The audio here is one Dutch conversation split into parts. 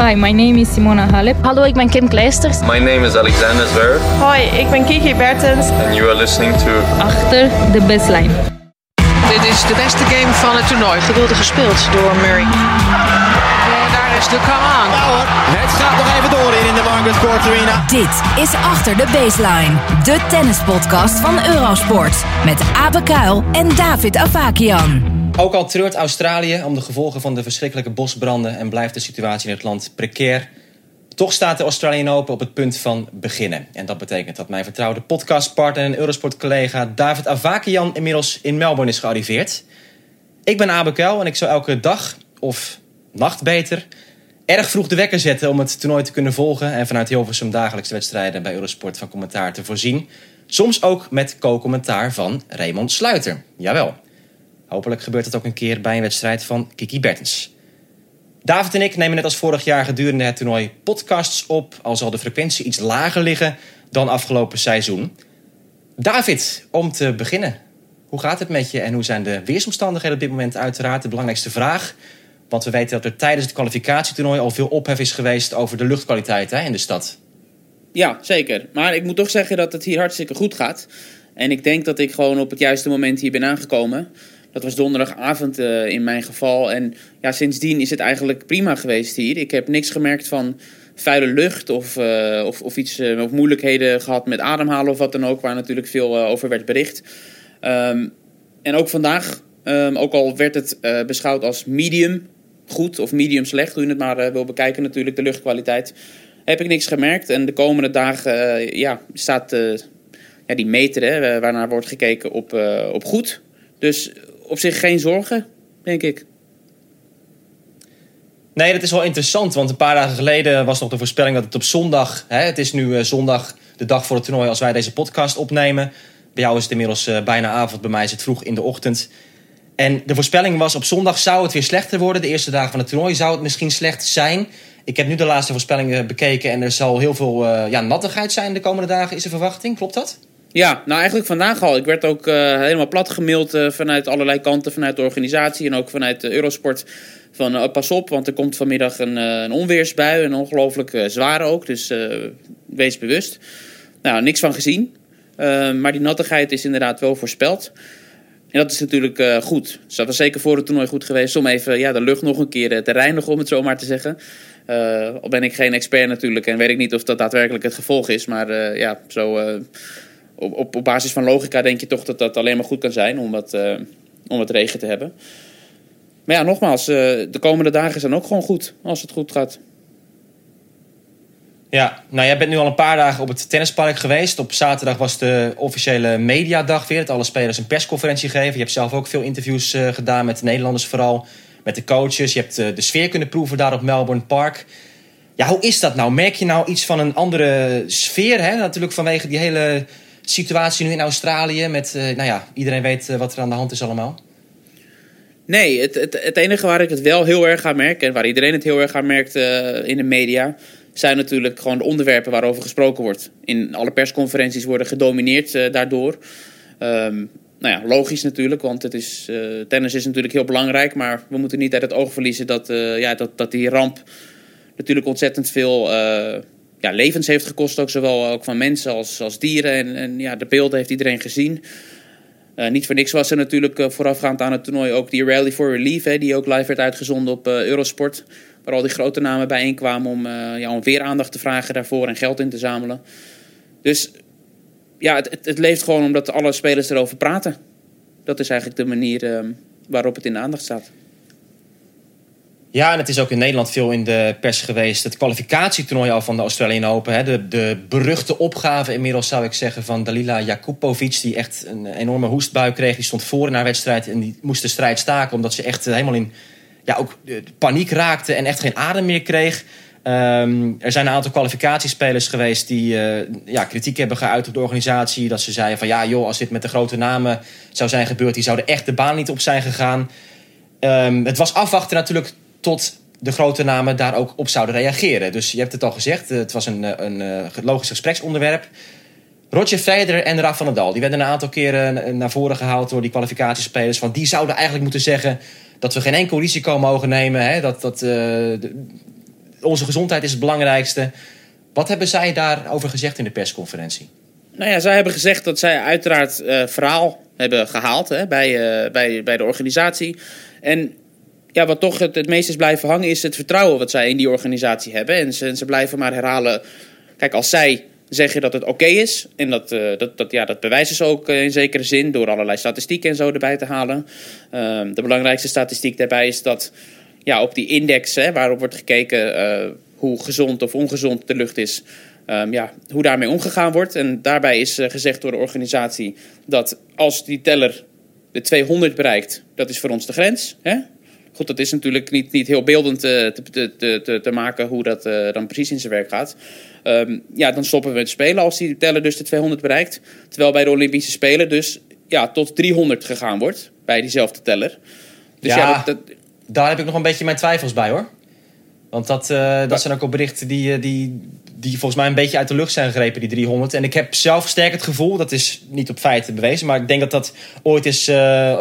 Hi, my name is Simona Halep. Hallo, ik ben Kim Kleisters. My name is Alexander Zverev. Hoi, ik ben Kiki Bertens. And you are listening to... Achter de baseline. Dit is de beste game van het toernooi. Geweldig gespeeld door Murray. En daar is de come on. Nou hoor, het gaat nog even door in de Margaret Court Arena. Dit is Achter de Baseline, de tennispodcast van Eurosport. Met Abe Kuil en David Avakian. Ook al treurt Australië om de gevolgen van de verschrikkelijke bosbranden en blijft de situatie in het land precair, toch staat de Australian Open op het punt van beginnen. En dat betekent dat mijn vertrouwde podcastpartner en Eurosport-collega David Avakian inmiddels in Melbourne is gearriveerd. Ik ben Abe Kuil en ik zou elke dag, of nacht beter, erg vroeg de wekker zetten om het toernooi te kunnen volgen en vanuit Hilversum dagelijks wedstrijden bij Eurosport van commentaar te voorzien. Soms ook met co-commentaar van Raymond Sluiter. Jawel. Hopelijk gebeurt dat ook een keer bij een wedstrijd van Kiki Bertens. David en ik nemen net als vorig jaar gedurende het toernooi podcasts op, al zal de frequentie iets lager liggen dan afgelopen seizoen. David, om te beginnen, hoe gaat het met je en hoe zijn de weersomstandigheden op dit moment uiteraard de belangrijkste vraag? Want we weten dat er tijdens het kwalificatietoernooi al veel ophef is geweest over de luchtkwaliteit hè, in de stad. Ja, zeker. Maar ik moet toch zeggen dat het hier hartstikke goed gaat. En ik denk dat ik gewoon op het juiste moment hier ben aangekomen. Dat was donderdagavond uh, in mijn geval. En ja, sindsdien is het eigenlijk prima geweest hier. Ik heb niks gemerkt van vuile lucht of, uh, of, of iets uh, of moeilijkheden gehad met ademhalen of wat dan ook, waar natuurlijk veel over werd bericht. Um, en ook vandaag, um, ook al werd het beschouwd als medium goed of medium slecht, hoe je het maar wil bekijken, natuurlijk de luchtkwaliteit, heb ik niks gemerkt. En de komende dagen ja, staat ja, die meter, hè, waarnaar wordt gekeken, op, op goed. Dus op zich geen zorgen, denk ik. Nee, dat is wel interessant. Want een paar dagen geleden was nog de voorspelling dat het op zondag... Hè, het is nu uh, zondag, de dag voor het toernooi, als wij deze podcast opnemen. Bij jou is het inmiddels uh, bijna avond, bij mij is het vroeg in de ochtend. En de voorspelling was op zondag zou het weer slechter worden. De eerste dagen van het toernooi zou het misschien slecht zijn. Ik heb nu de laatste voorspellingen bekeken... en er zal heel veel ja, nattigheid zijn de komende dagen, is de verwachting. Klopt dat? Ja, nou eigenlijk vandaag al. Ik werd ook uh, helemaal plat gemaild uh, vanuit allerlei kanten, vanuit de organisatie en ook vanuit de Eurosport. Van uh, pas op, want er komt vanmiddag een, een onweersbui, een ongelooflijk zware ook. Dus wees bewust. Nou, niks van gezien. maar die nattigheid is inderdaad wel voorspeld. En dat is natuurlijk goed. Dus dat was zeker voor het toernooi goed geweest om even ja, de lucht nog een keer te reinigen, om het zo maar te zeggen. al ben ik geen expert natuurlijk en weet ik niet of dat daadwerkelijk het gevolg is. Maar ja, zo op, op, op, basis van logica denk je toch dat dat alleen maar goed kan zijn om wat, uh, om wat regen te hebben. Maar ja, nogmaals, uh, de komende dagen zijn ook gewoon goed als het goed gaat. Ja, nou jij bent nu al een paar dagen op het tennispark geweest. Op zaterdag was de officiële mediadag weer. Dat alle spelers een persconferentie geven. Je hebt zelf ook veel interviews uh, gedaan met de Nederlanders vooral. Met de coaches. Je hebt de sfeer kunnen proeven daar op Melbourne Park. Ja, hoe is dat nou? Merk je nou iets van een andere sfeer? Hè? Natuurlijk vanwege die hele situatie nu in Australië met, uh, nou ja, iedereen weet uh, wat er aan de hand is allemaal? Nee, het, het, het, enige waar ik het wel heel erg aan merk en waar iedereen het heel erg aan merkt uh, in de media, zijn natuurlijk gewoon de onderwerpen waarover gesproken wordt. In alle persconferenties worden gedomineerd daardoor. Um, nou ja, logisch natuurlijk, want het is, tennis is natuurlijk heel belangrijk, maar we moeten niet uit het oog verliezen dat, ja, dat, dat die ramp natuurlijk ontzettend veel ja, levens heeft gekost, ook zowel ook van mensen als, als dieren. En, en ja, de beelden heeft iedereen gezien. Uh, niet voor niks was er natuurlijk uh, voorafgaand aan het toernooi ook die Rally for Relief, hè, die ook live werd uitgezonden op uh, Eurosport. Waar al die grote namen bijeenkwamen om, ja, om weer aandacht te vragen daarvoor en geld in te zamelen. Dus ja, het, het, het leeft gewoon omdat alle spelers erover praten. Dat is eigenlijk de manier waarop het in de aandacht staat. Ja, en het is ook in Nederland veel in de pers geweest. Het kwalificatietoernooi al van de Australian Open. Hè. De, de beruchte opgave inmiddels zou ik zeggen van Dalila Jakupovic. Die echt een enorme hoestbui kreeg. Die stond voor in haar wedstrijd en die moest de strijd staken. Omdat ze echt helemaal in ja, ook paniek raakte en echt geen adem meer kreeg. Um, er zijn een aantal kwalificatiespelers geweest die uh, ja, kritiek hebben geuit op de organisatie. Dat ze zeiden van ja joh, als dit met de grote namen zou zijn gebeurd... die zouden echt de baan niet op zijn gegaan. Um, het was afwachten natuurlijk tot de grote namen daar ook op zouden reageren. Dus je hebt het al gezegd, het was een, een, een logisch gespreksonderwerp. Roger Federer en Rafa Nadal, die werden een aantal keren naar voren gehaald door die kwalificatiespelers. Want die zouden eigenlijk moeten zeggen dat we geen enkel risico mogen nemen. Hè? Dat, dat, onze gezondheid is het belangrijkste. Wat hebben zij daarover gezegd in de persconferentie? Nou ja, zij hebben gezegd dat zij uiteraard eh, verhaal hebben gehaald hè, bij, bij, bij de organisatie. En ja, wat toch het, het meest is blijven hangen, is het vertrouwen wat zij in die organisatie hebben. En ze, ze blijven maar herhalen. Kijk, als zij zeggen dat het oké is, en dat, uh, dat, dat, ja, dat bewijzen ze ook in zekere zin door allerlei statistieken en zo erbij te halen. Ehm, de belangrijkste statistiek daarbij is dat ja, op die index hè, waarop wordt gekeken hoe gezond of ongezond de lucht is. Um, ja, hoe daarmee omgegaan wordt. En daarbij is gezegd door de organisatie dat als die teller de 200 bereikt, dat is voor ons de grens. Hè? Goed, dat is natuurlijk niet, niet heel beeldend uh, te, te, te, te, maken hoe dat uh, dan precies in zijn werk gaat. Um, ja, dan stoppen we met spelen als die teller dus de 200 bereikt. Terwijl bij de Olympische Spelen dus ja, tot 300 gegaan wordt bij diezelfde teller. Dus ja, ja dat, dat... daar heb ik nog een beetje mijn twijfels bij hoor. Want dat, uh, dat zijn ook al berichten die, die, die volgens mij een beetje uit de lucht zijn gegrepen, die 300. En ik heb zelf sterk het gevoel, dat is niet op feiten bewezen, maar ik denk dat dat ooit is uh,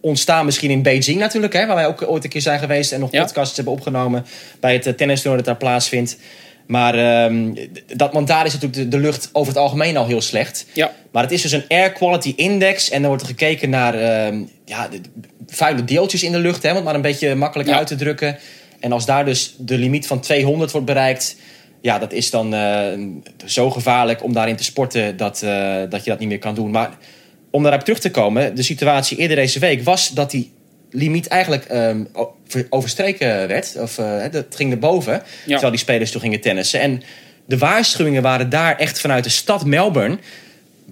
ontstaan, misschien in Beijing natuurlijk, hè, waar wij ook ooit een keer zijn geweest en nog ja. podcasts hebben opgenomen bij het tennistoernooi dat daar plaatsvindt. Maar um, dat, want daar is natuurlijk de, de, lucht over het algemeen al heel slecht. Ja. Maar het is dus een air quality index. En dan wordt er gekeken naar um, ja, de, vuile deeltjes in de lucht. Hè, om het maar een beetje makkelijk ja. uit te drukken. En als daar dus de limiet van 200 wordt bereikt ja, dat is dan uh, zo gevaarlijk om daarin te sporten dat, uh, dat je dat niet meer kan doen. Maar om daarop terug te komen, de situatie eerder deze week was dat die limiet eigenlijk um, overstreken werd. Of uh, dat ging erboven, ja. terwijl die spelers toen gingen tennissen. En de waarschuwingen waren daar echt vanuit de stad Melbourne.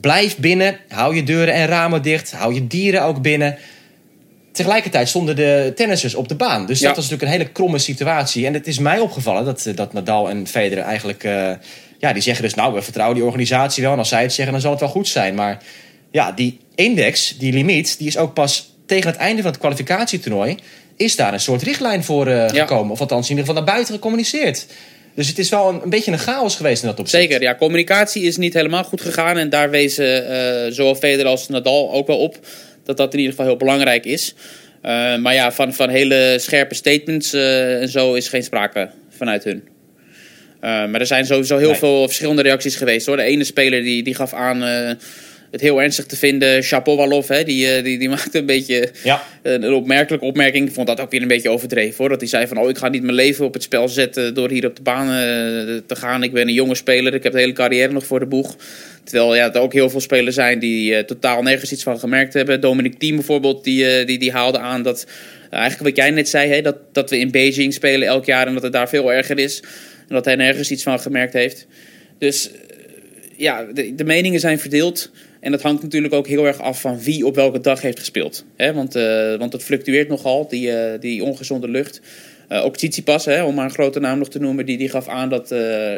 Blijf binnen, hou je deuren en ramen dicht, hou je dieren ook binnen. Tegelijkertijd stonden de tennissers op de baan. Dus Ja. dat was natuurlijk een hele kromme situatie. En het is mij opgevallen dat, eh, dat Nadal en Federer eigenlijk... eh, ja, die zeggen dus, nou, we vertrouwen die organisatie wel. En als zij het zeggen, dan zal het wel goed zijn. Maar ja, die index, die limiet, die is ook pas tegen het einde van het kwalificatietoernooi... is daar een soort richtlijn voor eh, Ja. gekomen. Of althans in ieder geval naar buiten gecommuniceerd. Dus het is wel een, een beetje een chaos geweest in dat opzicht. Zeker, ja. Communicatie is niet helemaal goed gegaan. En daar wezen eh, zowel Federer als Nadal ook wel op dat dat in ieder geval heel belangrijk is. Eh, maar ja, van, van hele scherpe statements en zo is geen sprake vanuit hun. Maar er zijn sowieso heel Nee. veel verschillende reacties geweest hoor. De ene speler die, die gaf aan het heel ernstig te vinden. Shapovalov, hè, die, eh, die, die maakte een beetje Ja. een, een opmerkelijke opmerking. Ik vond dat ook weer een beetje overdreven hoor. Dat hij zei van, oh ik ga niet mijn leven op het spel zetten door hier op de baan eh, te gaan. Ik ben een jonge speler, ik heb de hele carrière nog voor de boeg. Terwijl ja, er ook heel veel spelers zijn die eh, totaal nergens iets van gemerkt hebben. Dominic Thiem bijvoorbeeld, die, eh, die, die haalde aan dat... eh, eigenlijk wat jij net zei, hè, dat, dat we in Beijing spelen elk jaar en dat het daar veel erger is. En dat hij nergens iets van gemerkt heeft. Dus eh, ja, de, de meningen zijn verdeeld. En dat hangt natuurlijk ook heel erg af van wie op welke dag heeft gespeeld. Want, eh, want het fluctueert nogal, die, eh, die ongezonde lucht. Eh, ook Tsitsipas, hè, om maar een grote naam nog te noemen, die, die gaf aan dat,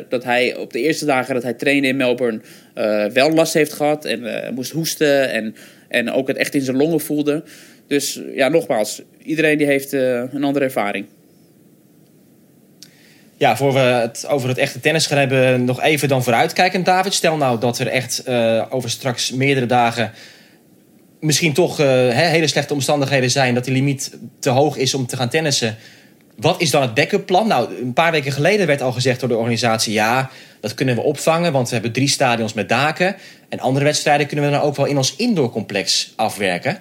dat hij op de eerste dagen dat hij trainde in Melbourne wel last heeft gehad en moest hoesten en, en ook het echt in zijn longen voelde. Dus ja, nogmaals, iedereen die heeft een andere ervaring. Ja, voor we het over het echte tennis gaan hebben, nog even dan vooruitkijkend, David. Stel nou dat er echt eh, over straks meerdere dagen misschien toch eh, hele slechte omstandigheden zijn, dat die limiet te hoog is om te gaan tennissen. Wat is dan het backup plan? Nou, een paar weken geleden werd al gezegd door de organisatie: ja, dat kunnen we opvangen, want we hebben drie stadions met daken. En andere wedstrijden kunnen we dan ook wel in ons indoorcomplex afwerken.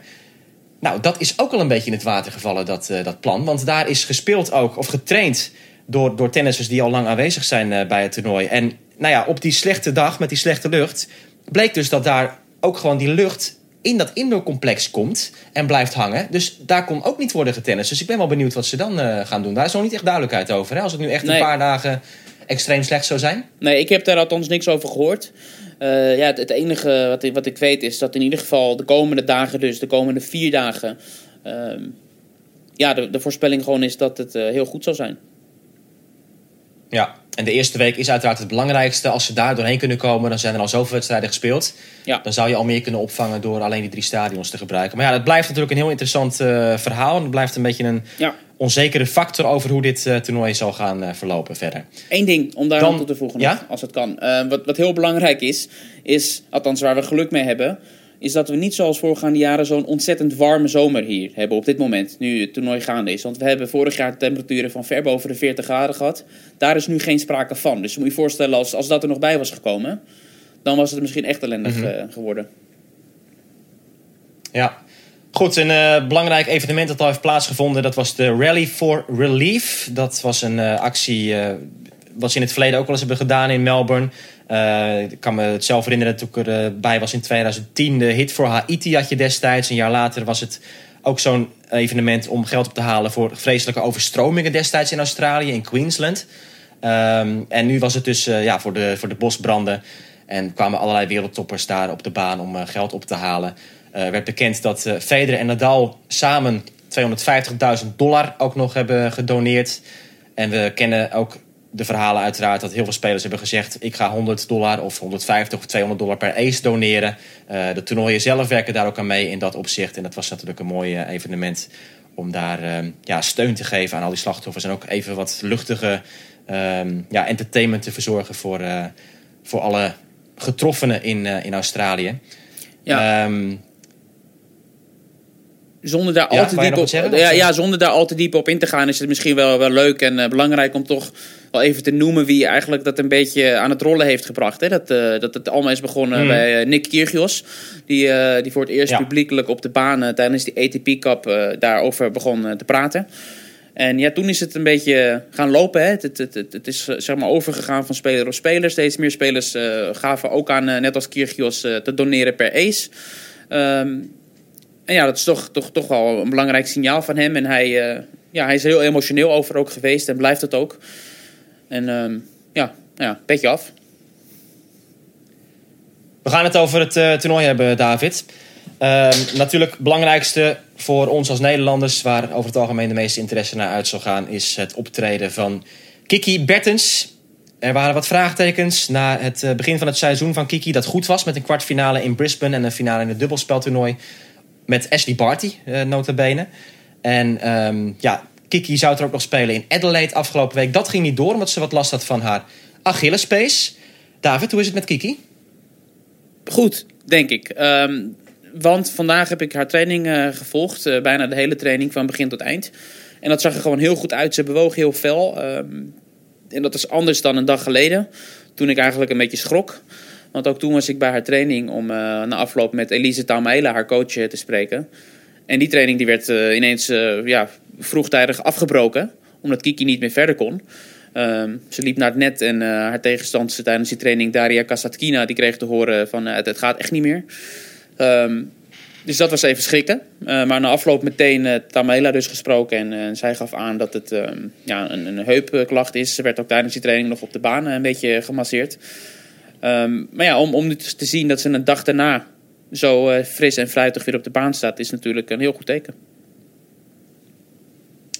Nou, dat is ook al een beetje in het water gevallen, dat, eh, dat plan. Want daar is gespeeld ook, of getraind door, door tennissers die al lang aanwezig zijn eh, bij het toernooi. En nou ja, op die slechte dag met die slechte lucht bleek dus dat daar ook gewoon die lucht in dat indoorcomplex komt en blijft hangen. Dus daar kon ook niet worden getennist. Dus ik ben wel benieuwd wat ze dan eh, gaan doen. Daar is nog niet echt duidelijkheid over. Hè? Als het nu echt Nee. een paar dagen extreem slecht zou zijn. Nee, ik heb daar althans niks over gehoord. Eh, ja, het, het enige wat ik, wat ik weet is dat in ieder geval de komende dagen, dus de komende vier dagen, ehm, ja, de, de voorspelling gewoon is dat het heel goed zal zijn. Ja, en de eerste week is uiteraard het belangrijkste. Als ze daar doorheen kunnen komen, dan zijn er al zoveel wedstrijden gespeeld. Ja. Dan zou je al meer kunnen opvangen door alleen die drie stadions te gebruiken. Maar ja, dat blijft natuurlijk een heel interessant eh, verhaal. En het blijft een beetje een Ja. onzekere factor over hoe dit eh, toernooi zal gaan eh, verlopen verder. Eén ding om daar Dan- aan toe te voegen, Ja? als het kan. Wat, wat heel belangrijk is, is, althans waar we geluk mee hebben, is dat we niet zoals voorgaande jaren zo'n ontzettend warme zomer hier hebben op dit moment, nu het toernooi gaande is. Want we hebben vorig jaar temperaturen van ver boven de 40 graden gehad. Daar is nu geen sprake van. Dus je moet je voorstellen, als, als dat er nog bij was gekomen, dan was het misschien echt ellendig eh, geworden. Ja. Goed, een eh, belangrijk evenement dat al heeft plaatsgevonden, dat was de Rally for Relief. Dat was een eh, actie eh, wat ze in het verleden ook wel eens hebben gedaan in Melbourne. Eh, ik kan me het zelf herinneren toen ik erbij was in 2010. De hit voor Haiti had je destijds. Een jaar later was het ook zo'n evenement om geld op te halen voor vreselijke overstromingen destijds in Australië, in Queensland. Ehm, en nu was het dus eh, ja, voor, de, voor de bosbranden. En kwamen allerlei wereldtoppers daar op de baan om eh, geld op te halen. Eh werd bekend dat Federer en Nadal samen 250.000 dollar ook nog hebben gedoneerd. En we kennen ook de verhalen uiteraard dat heel veel spelers hebben gezegd... ik ga 100 dollar of 150 of 200 dollar per ace doneren. Eh, de toernooien zelf werken daar ook aan mee in dat opzicht. En dat was natuurlijk een mooi eh, evenement om daar eh, ja, steun te geven aan al die slachtoffers. En ook even wat luchtige ehm, ja, entertainment te verzorgen voor, voor alle getroffenen in, in Australië. Ja. Ehm, zonder daar, Ja, al te diep op, zeggen? ja, ja, zonder daar al te diep op in te gaan, is het misschien wel, wel leuk en eh, belangrijk om toch wel even te noemen wie eigenlijk dat een beetje aan het rollen heeft gebracht. Hè? Dat, eh, dat het allemaal is begonnen Mm. bij eh, Nick Kyrgios, die, die voor het eerst Ja. publiekelijk op de baan tijdens die ATP Cup daarover begon te praten. En ja, toen is het een beetje gaan lopen. Hè. Het, het, het, het- is zeg maar overgegaan van speler op speler. Steeds meer spelers gaven ook aan, net als Kyrgios, te doneren per ace. Ehm, en ja, dat is toch, toch, toch wel een belangrijk signaal van hem. En hij, eh, ja, hij is heel emotioneel over ook geweest en blijft het ook. En ehm, ja, ja, petje af. We gaan het over het eh, toernooi hebben, David. Ehm, natuurlijk het belangrijkste voor ons als Nederlanders... waar over het algemeen de meeste interesse naar uit zal gaan... is het optreden van Kiki Bertens. Er waren wat vraagtekens na het eh, begin van het seizoen van Kiki... dat goed was met een kwartfinale in Brisbane... en een finale in het dubbelspeltoernooi met Ashley Barty, eh nota bene. En ehm, ja, Kiki zou er ook nog spelen in Adelaide afgelopen week. Dat ging niet door, omdat ze wat last had van haar Achillespees. David, hoe is het met Kiki? Goed, denk ik. Ehm, want vandaag heb ik haar training eh, gevolgd. eh, bijna de hele training van begin tot eind. En dat zag er gewoon heel goed uit. Ze bewoog heel fel. ehm, en dat is anders dan een dag geleden. Toen ik eigenlijk een beetje schrok. Want ook toen was ik bij haar training om eh, na afloop met Elise Taumaela, haar coach, eh, te spreken. En die training die werd eh, ineens ja, vroegtijdig afgebroken. Omdat Kiki niet meer verder kon. Ehm, ze liep naar het net en haar tegenstandster tijdens die training, Daria Kasatkina, die kreeg te horen van het, gaat echt niet meer. Ehm, dus dat was even schrikken. Maar na afloop meteen Tamela dus gesproken. En zij gaf aan dat het ehm, ja, een, een heupklacht is. Ze werd ook tijdens die training nog op de baan een beetje gemasseerd. Ehm, maar ja, om, om nu te zien dat ze een dag daarna zo eh, fris en fruitig weer op de baan staat... is natuurlijk een heel goed teken.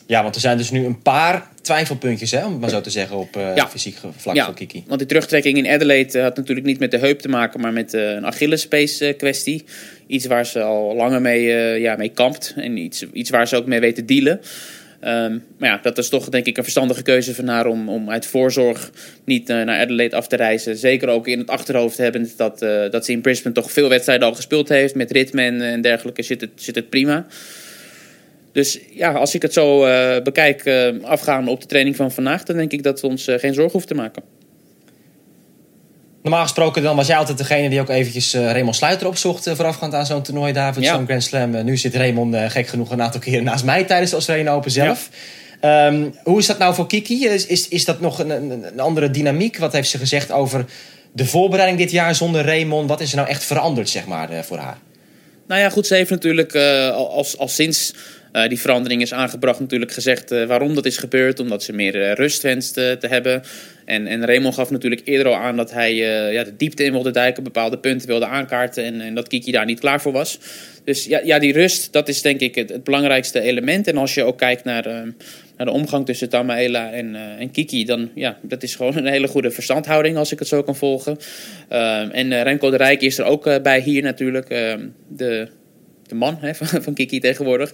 Ja, want er zijn dus nu een paar twijfelpuntjes, hè, om het maar zo te zeggen, op eh, Ja. fysiek vlak Ja, van Kiki. Want die terugtrekking in Adelaide eh, had natuurlijk niet met de heup te maken, maar met een Achillespees eh, kwestie. Iets waar ze al langer mee, ja, mee kampt en iets, iets waar ze ook mee weet te dealen. Ehm, maar ja, dat is toch denk ik een verstandige keuze van haar om, om uit voorzorg niet eh, naar Adelaide af te reizen. Zeker ook in het achterhoofd hebben dat, eh, dat ze in Brisbane toch veel wedstrijden al gespeeld heeft. Met ritme en, en dergelijke zit het, zit het prima. Dus ja, als ik het zo eh, bekijk, eh, afgaan op de training van vandaag, dan denk ik dat we ons eh, geen zorgen hoeven te maken. Normaal gesproken dan was jij altijd degene die ook eventjes eh, Raymond Sluiter opzocht... eh, voorafgaand aan zo'n toernooi, David, Ja. zo'n Grand Slam. Eh, nu zit Raymond gek genoeg een aantal keren naast mij tijdens de Australian Open zelf. Ehm, hoe is dat nou voor Kiki? Is, is, is dat nog een, een, andere dynamiek? Wat heeft ze gezegd over de voorbereiding dit jaar zonder Raymond? Wat is er nou echt veranderd, zeg maar, voor haar? Nou ja, goed, ze heeft natuurlijk al, als, al sinds eh, die verandering is aangebracht natuurlijk gezegd eh, waarom dat is gebeurd. Omdat ze meer eh, rust wenst eh, te hebben. En, en Raymond gaf natuurlijk eerder al aan dat hij ja, de diepte in wilde duiken, bepaalde punten wilde aankaarten en, en dat Kiki daar niet klaar voor was. Dus ja, ja die rust, dat is denk ik het, het belangrijkste element. En als je ook kijkt naar, de omgang tussen Tamaela en, en Kiki, dan ja, dat is gewoon een hele goede verstandhouding als ik het zo kan volgen. Ehm, en Remco de Rijk is er ook bij hier natuurlijk, ehm, de, de man hè, van, van Kiki tegenwoordig.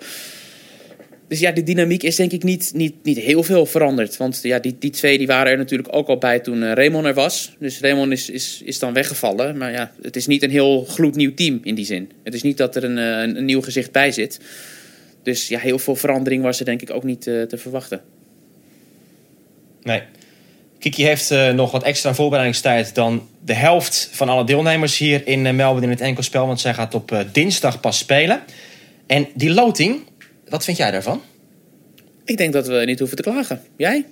Dus ja, de dynamiek is denk ik niet, niet, niet heel veel veranderd. Want ja, die, die twee die waren er natuurlijk ook al bij toen uh, Raymond er was. Dus Raymond is, is, is dan weggevallen. Maar ja, het is niet een heel gloednieuw team in die zin. Het is niet dat er een, een, een nieuw gezicht bij zit. Dus ja, heel veel verandering was er denk ik ook niet uh, te verwachten. Nee. Kiki heeft nog wat extra voorbereidingstijd dan de helft van alle deelnemers hier in Melbourne in het enkelspel. Want zij gaat op dinsdag pas spelen. En die loting, wat vind jij daarvan? Ik denk dat we niet hoeven te klagen. Jij?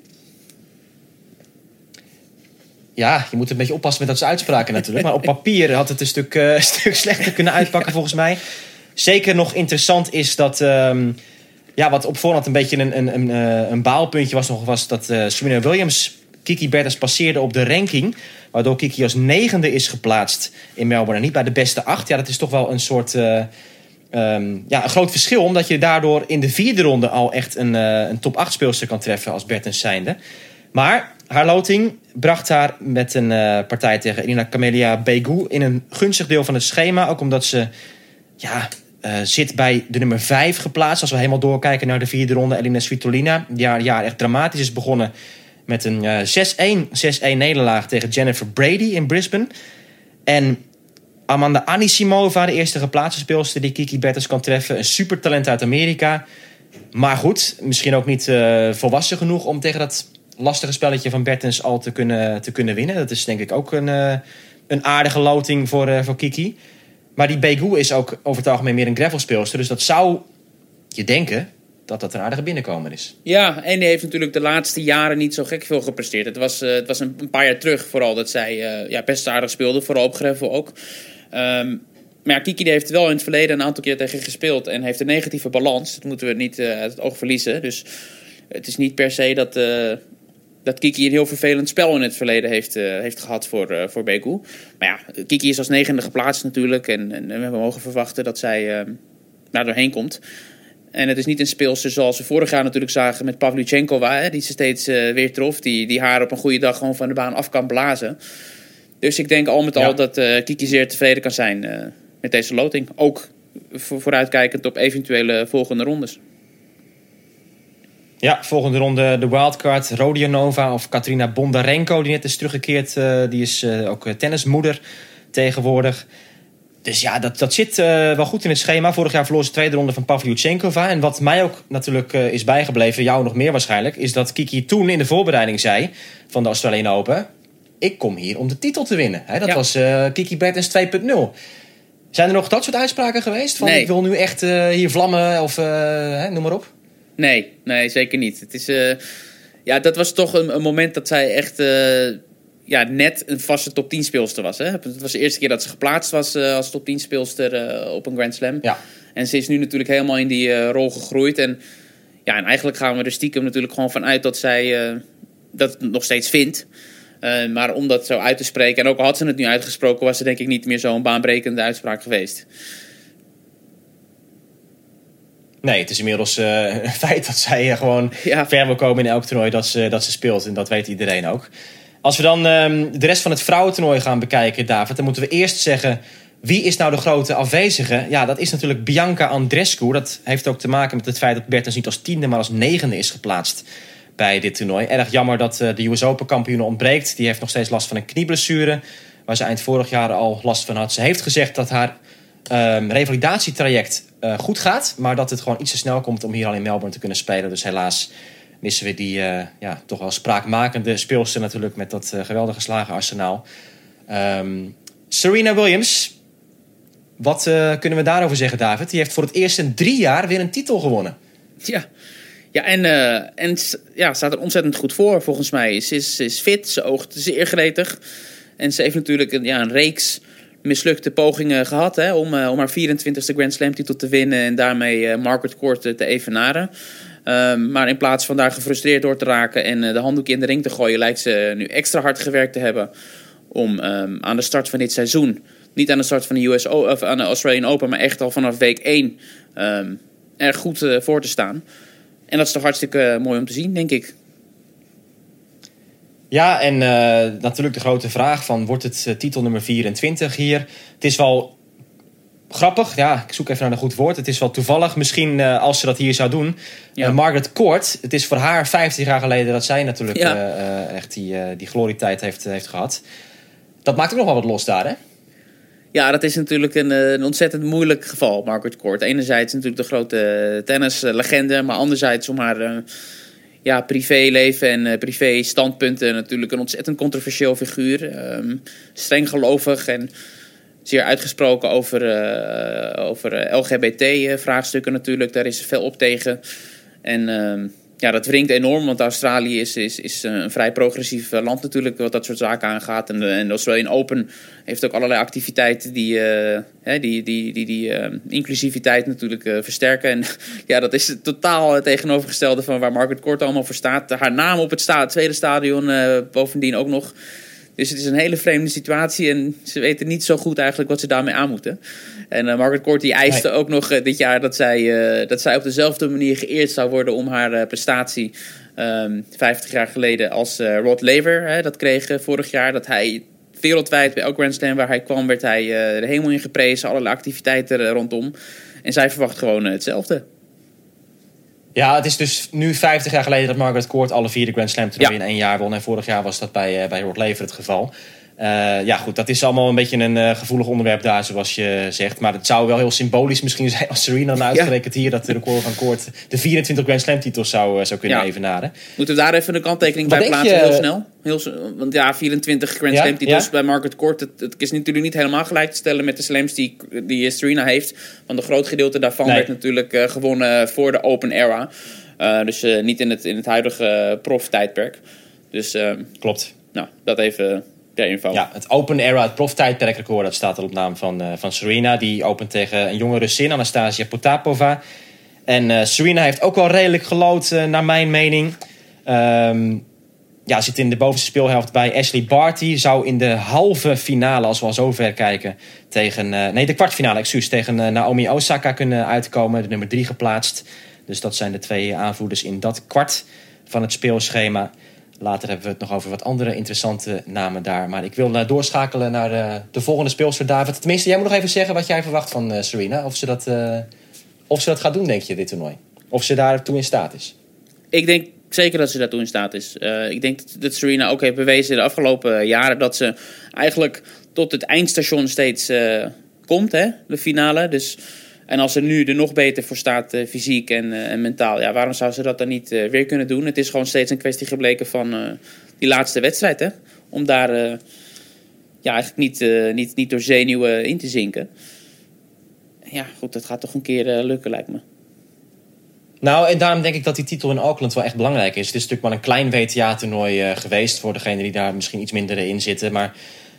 Ja, je moet een beetje oppassen met dat soort uitspraken natuurlijk. Maar op papier had het een stuk, een stuk slechter kunnen uitpakken volgens mij. Zeker nog interessant is dat... Um, ja, wat op voorhand een beetje een, een, een, een baalpuntje was nog... was dat uh, Serena Williams Kiki Bertens passeerde op de ranking. Waardoor Kiki als negende is geplaatst in Melbourne. En niet bij de beste acht. Ja, dat is toch wel een soort... Uh, um, ja, een groot verschil. Omdat je daardoor in de vierde ronde al echt een, uh, een top 8 speelster kan treffen als Bertens zijnde. Maar haar loting bracht haar met een uh, partij tegen Irina Camelia Begu in een gunstig deel van het schema. Ook omdat ze ja, uh, zit bij de nummer 5 geplaatst. Als we helemaal doorkijken naar de vierde ronde. Elina Svitolina, die haar jaar echt dramatisch is begonnen met een uh, 6-1 6-1 nederlaag tegen Jennifer Brady in Brisbane. En Amanda Anisimova, de eerste geplaatste speelster die Kiki Bertens kan treffen. Een supertalent uit Amerika. Maar goed, misschien ook niet uh, volwassen genoeg om tegen dat lastige spelletje van Bertens al te kunnen, te kunnen winnen. Dat is denk ik ook een, uh, een aardige loting voor, uh, voor Kiki. Maar die Begu is ook over het algemeen meer een gravelspeelster. Dus dat zou je denken dat dat een aardige binnenkomen is. Ja, en die heeft natuurlijk de laatste jaren niet zo gek veel gepresteerd. Het was, het was een, paar jaar terug vooral dat zij ja, best aardig speelde. Vooral op gravel ook. Um, maar Kiki heeft wel in het verleden een aantal keer tegen gespeeld. En heeft een negatieve balans. Dat moeten we niet uh, uit het oog verliezen. Dus het is niet per se dat, dat Kiki een heel vervelend spel in het verleden heeft, heeft gehad voor, voor Beku. Maar ja, Kiki is als negende geplaatst natuurlijk. En, en we mogen verwachten dat zij daar doorheen komt. En het is niet een speelster zoals we vorig jaar natuurlijk zagen met Pavlyuchenkova, hè, die ze steeds weer trof. Die, die haar op een goede dag gewoon van de baan af kan blazen. Dus ik denk al met al ja. dat uh, Kiki zeer tevreden kan zijn uh, met deze loting. Ook voor, vooruitkijkend op eventuele volgende rondes. Ja, volgende ronde de wildcard. Rodionova of Katrina Bondarenko, die net is teruggekeerd. die is ook tennismoeder tegenwoordig. Dus ja, dat, dat zit uh, wel goed in het schema. Vorig jaar verloor ze de tweede ronde van Pavlyuchenkova. En wat mij ook natuurlijk is bijgebleven, jou nog meer waarschijnlijk... is dat Kiki toen in de voorbereiding zei van de Australian Open... ik kom hier om de titel te winnen. Dat ja. was uh, Kiki Bertens 2.0. Zijn er nog dat soort uitspraken geweest? Van nee. ik wil nu echt hier vlammen of hè, noem maar op? Nee, nee, zeker niet. Het is, ja, dat was toch een, een moment dat zij echt ja, net een vaste top 10 speelster was. Hè? Het was de eerste keer dat ze geplaatst was uh, als top 10 speelster uh, op een Grand Slam. Ja. En ze is nu natuurlijk helemaal in die uh, rol gegroeid. En, ja, en eigenlijk gaan we er stiekem natuurlijk gewoon van uit dat zij dat nog steeds vindt. Maar om dat zo uit te spreken, en ook al had ze het nu uitgesproken, was ze denk ik niet meer zo'n baanbrekende uitspraak geweest. Nee, het is inmiddels een feit dat zij gewoon ja. ver wil komen in elk toernooi dat ze, dat ze speelt. En dat weet iedereen ook. Als we dan um, de rest van het vrouwentoernooi gaan bekijken, David, dan moeten we eerst zeggen. Wie is nou de grote afwezige? Ja, dat is natuurlijk Bianca Andrescu. Dat heeft ook te maken met het feit dat Bertens niet als tiende, maar als negende is geplaatst bij dit toernooi. Erg jammer dat uh, de US Open kampioen ontbreekt. Die heeft nog steeds last van een knieblessure, waar ze eind vorig jaar al last van had. Ze heeft gezegd dat haar um, revalidatietraject uh, goed gaat, maar dat het gewoon iets te snel komt om hier al in Melbourne te kunnen spelen. Dus helaas missen we die uh, ja, toch wel spraakmakende speelster natuurlijk met dat geweldige geslagen arsenaal. Um, Serena Williams, wat kunnen we daarover zeggen, David? Die heeft voor het eerst in drie jaar weer een titel gewonnen. Ja, ja en, en ja, staat er ontzettend goed voor volgens mij. Ze is, is fit, ze oogt zeer gretig. En ze heeft natuurlijk een, ja, een reeks mislukte pogingen gehad hè, om, om haar 24e Grand Slam titel te winnen en daarmee Margaret Court te evenaren. Um, maar in plaats van daar gefrustreerd door te raken en uh, de handdoek in de ring te gooien, lijkt ze nu extra hard gewerkt te hebben om um, aan de start van dit seizoen, niet aan de start van de, US of aan de Australian Open, maar echt al vanaf week 1 um, er goed uh, voor te staan. En dat is toch hartstikke uh, mooi om te zien, denk ik. Ja, en natuurlijk de grote vraag van wordt het titel nummer 24 hier? Het is wel grappig. Ja, ik zoek even naar een goed woord. Het is wel toevallig. Misschien uh, als ze dat hier zou doen. Ja. Margaret Court. Het is voor haar 50 jaar geleden dat zij natuurlijk ja. echt die, die glorietijd heeft, heeft gehad. Dat maakt ook nog wel wat los daar, hè? Ja, dat is natuurlijk een, een ontzettend moeilijk geval, Margaret Court. Enerzijds natuurlijk de grote tennislegende, maar anderzijds om haar ja, privéleven en privé standpunten natuurlijk een ontzettend controversieel figuur. Um, streng gelovig en zeer uitgesproken over, over LGBT-vraagstukken natuurlijk. Daar is veel op tegen. En uh, ja, dat wringt enorm, want Australië is, is, is een vrij progressief land natuurlijk wat dat soort zaken aangaat. En, en Australian Open heeft ook allerlei activiteiten die uh, die, die, die, die inclusiviteit natuurlijk versterken. En ja, dat is het totaal tegenovergestelde van waar Margaret Court allemaal voor staat. Haar naam op het sta tweede stadion bovendien ook nog. Dus het is een hele vreemde situatie en ze weten niet zo goed eigenlijk wat ze daarmee aan moeten. En uh, Margaret Court die eiste ook nog uh, dit jaar dat zij, uh, dat zij op dezelfde manier geëerd zou worden om haar prestatie um, 50 jaar geleden als Rod Laver hè, dat kreeg vorig jaar. Dat hij wereldwijd bij elk Grand Slam waar hij kwam werd hij de hemel in geprezen, allerlei activiteiten rondom. En zij verwacht gewoon hetzelfde. Ja, het is dus nu 50 jaar geleden dat Margaret Court alle vier de Grand Slam toernooien in één jaar won. En vorig jaar was dat bij, uh, bij Laver het geval. Uh, ja, goed, dat is allemaal een beetje een uh, gevoelig onderwerp daar, zoals je zegt. Maar het zou wel heel symbolisch misschien zijn als Serena nou uitgerekend hier dat de record van Court de 24 Grand Slam titels zou, zou kunnen ja. evenaren. Moeten we daar even een kanttekening Wat bij plaatsen, je... heel snel? Heel, want ja, 24 Grand Slam titels bij Margaret Court, het, het, is natuurlijk niet helemaal gelijk te stellen met de slams die, die Serena heeft. Want een groot gedeelte daarvan nee. werd natuurlijk gewonnen voor de Open Era. Dus niet in het, in het huidige prof-tijdperk. Dus, Klopt. Nou, dat even info. Ja, het Open Era, het prof-tijdperkrecord, dat staat er op naam van, van Serena. Die opent tegen een jonge Russin, Anastasia Potapova. En Serena heeft ook wel redelijk gelood, naar mijn mening. Um, ja, zit in de bovenste speelhelft bij Ashley Barty. Zou in de halve finale, als we al zover kijken, tegen. Uh, nee, de kwartfinale, excuus. Tegen uh, Naomi Osaka kunnen uitkomen. De nummer drie geplaatst. Dus dat zijn de twee aanvoerders in dat kwart van het speelschema. Later hebben we het nog over wat andere interessante namen daar. Maar ik wil uh, doorschakelen naar de, de volgende speelster, David. Tenminste, jij moet nog even zeggen wat jij verwacht van Serena. Of ze, dat, of ze dat gaat doen, denk je, dit toernooi. Of ze daartoe in staat is. Ik denk zeker dat ze daartoe in staat is. Ik denk dat Serena ook heeft bewezen de afgelopen jaren dat ze eigenlijk tot het eindstation steeds komt, hè, de finale. Dus, en als ze nu er nog beter voor staat, uh, fysiek en, en, mentaal, ja, waarom zou ze dat dan niet weer kunnen doen? Het is gewoon steeds een kwestie gebleken van die laatste wedstrijd, hè? Om daar ja, eigenlijk niet, niet, niet door zenuwen in te zinken. Ja, goed, dat gaat toch een keer lukken, lijkt me. Nou, en daarom denk ik dat die titel in Auckland wel echt belangrijk is. Het is natuurlijk maar een klein WTA-toernooi geweest voor degenen die daar misschien iets minder in zitten. Maar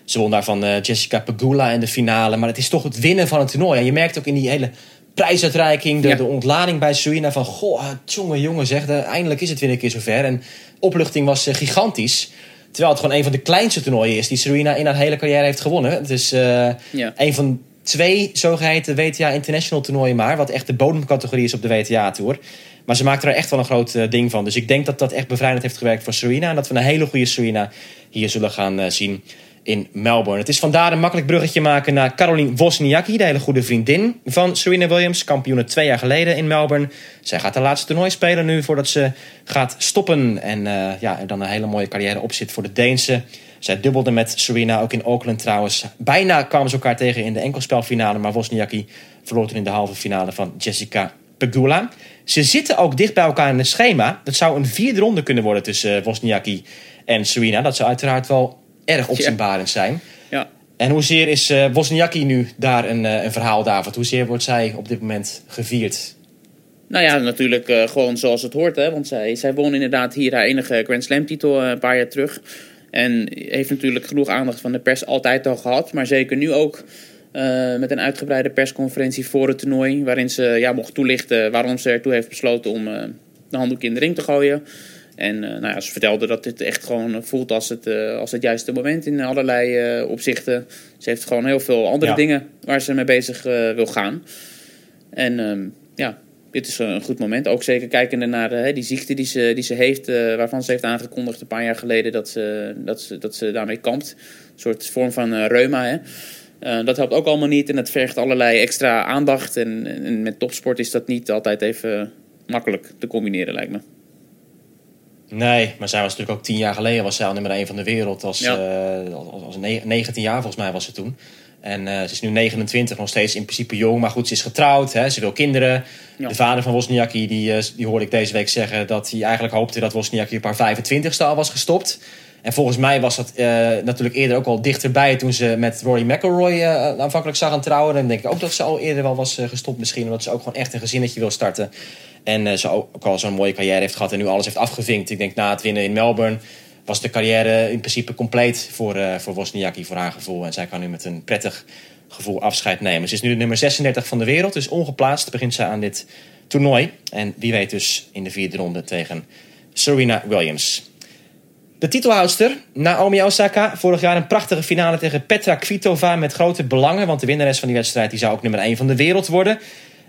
ze won daarvan uh, Jessica Pegula in de finale. Maar het is toch het winnen van een toernooi. En je merkt ook in die hele prijsuitreiking, de, ja. de ontlading bij Serena van... Goh, jongen, jongen, zeg, eindelijk is het weer een keer zover. En opluchting was uh, gigantisch. Terwijl het gewoon een van de kleinste toernooien is die Serena in haar hele carrière heeft gewonnen. Het is ja. een van twee zogeheten WTA International toernooien maar. Wat echt de bodemcategorie is op de WTA Tour. Maar ze maakt er echt wel een groot uh, ding van. Dus ik denk dat dat echt bevrijdend heeft gewerkt voor Serena. En dat we een hele goede Serena hier zullen gaan zien in Melbourne. Het is vandaar een makkelijk bruggetje maken naar Caroline Wozniacki. De hele goede vriendin van Serena Williams. Kampioene twee jaar geleden in Melbourne. Zij gaat haar laatste toernooi spelen nu voordat ze gaat stoppen. En uh, ja, er dan een hele mooie carrière op zit voor de Deense. Zij dubbelde met Serena, ook in Auckland trouwens. Bijna kwamen ze elkaar tegen in de enkelspelfinale. Maar Wozniacki verloor toen in de halve finale van Jessica Pegula. Ze zitten ook dicht bij elkaar in het schema. Dat zou een vierde ronde kunnen worden tussen Wozniacki en Serena. Dat zou uiteraard wel erg opzienbarend zijn. Ja. En hoezeer is uh, Wozniacki nu daar een, uh, een verhaal, David? Hoezeer wordt zij op dit moment gevierd? Nou ja, natuurlijk uh, gewoon zoals het hoort. Hè? Want zij, zij won inderdaad hier haar enige Grand Slam titel een paar jaar terug. En heeft natuurlijk genoeg aandacht van de pers altijd al gehad. Maar zeker nu ook uh, met een uitgebreide persconferentie voor het toernooi. Waarin ze ja, mocht toelichten waarom ze ertoe heeft besloten om uh, de handdoek in de ring te gooien. En uh, nou ja, ze vertelde dat dit echt gewoon voelt als het, als het juiste moment in allerlei opzichten. Ze heeft gewoon heel veel andere ja. dingen waar ze mee bezig wil gaan. En ehm, ja, dit is een goed moment. Ook zeker kijkende naar die ziekte die ze, die ze heeft, uh, waarvan ze heeft aangekondigd een paar jaar geleden dat ze, dat ze, dat ze daarmee kampt. Een soort vorm van uh, reuma. Hè? Eh, dat helpt ook allemaal niet en het vergt allerlei extra aandacht. En, en met topsport is dat niet altijd even makkelijk te combineren, lijkt me. Nee, maar zij was natuurlijk ook tien jaar geleden was zij al nummer 1 van de wereld. Als, Ja. eh, als, als ne- 19 jaar volgens mij was ze toen. En eh, ze is nu 29, nog steeds in principe jong. Maar goed, ze is getrouwd, hè, ze wil kinderen. Ja. De vader van Wozniacki, die, eh, die hoorde ik deze week zeggen... dat hij eigenlijk hoopte dat Wozniacki op haar 25ste al was gestopt. En volgens mij was dat natuurlijk eerder ook al dichterbij... toen ze met Rory McIlroy aanvankelijk zag gaan trouwen. Dan denk ik ook dat ze al eerder wel was gestopt misschien. Omdat ze ook gewoon echt een gezinnetje wil starten. En eh, ze ook, al zo'n mooie carrière heeft gehad en nu alles heeft afgevinkt. Ik denk na het winnen in Melbourne was de carrière in principe compleet voor, eh voor Wozniacki, voor haar gevoel. En zij kan nu met een prettig gevoel afscheid nemen. Ze is nu nummer 36 van de wereld, dus ongeplaatst begint ze aan dit toernooi. En wie weet dus in de vierde ronde tegen Serena Williams. De titelhoudster, Naomi Osaka, vorig jaar een prachtige finale tegen Petra Kvitova met grote belangen. Want de winnares van die wedstrijd die zou ook nummer 1 van de wereld worden.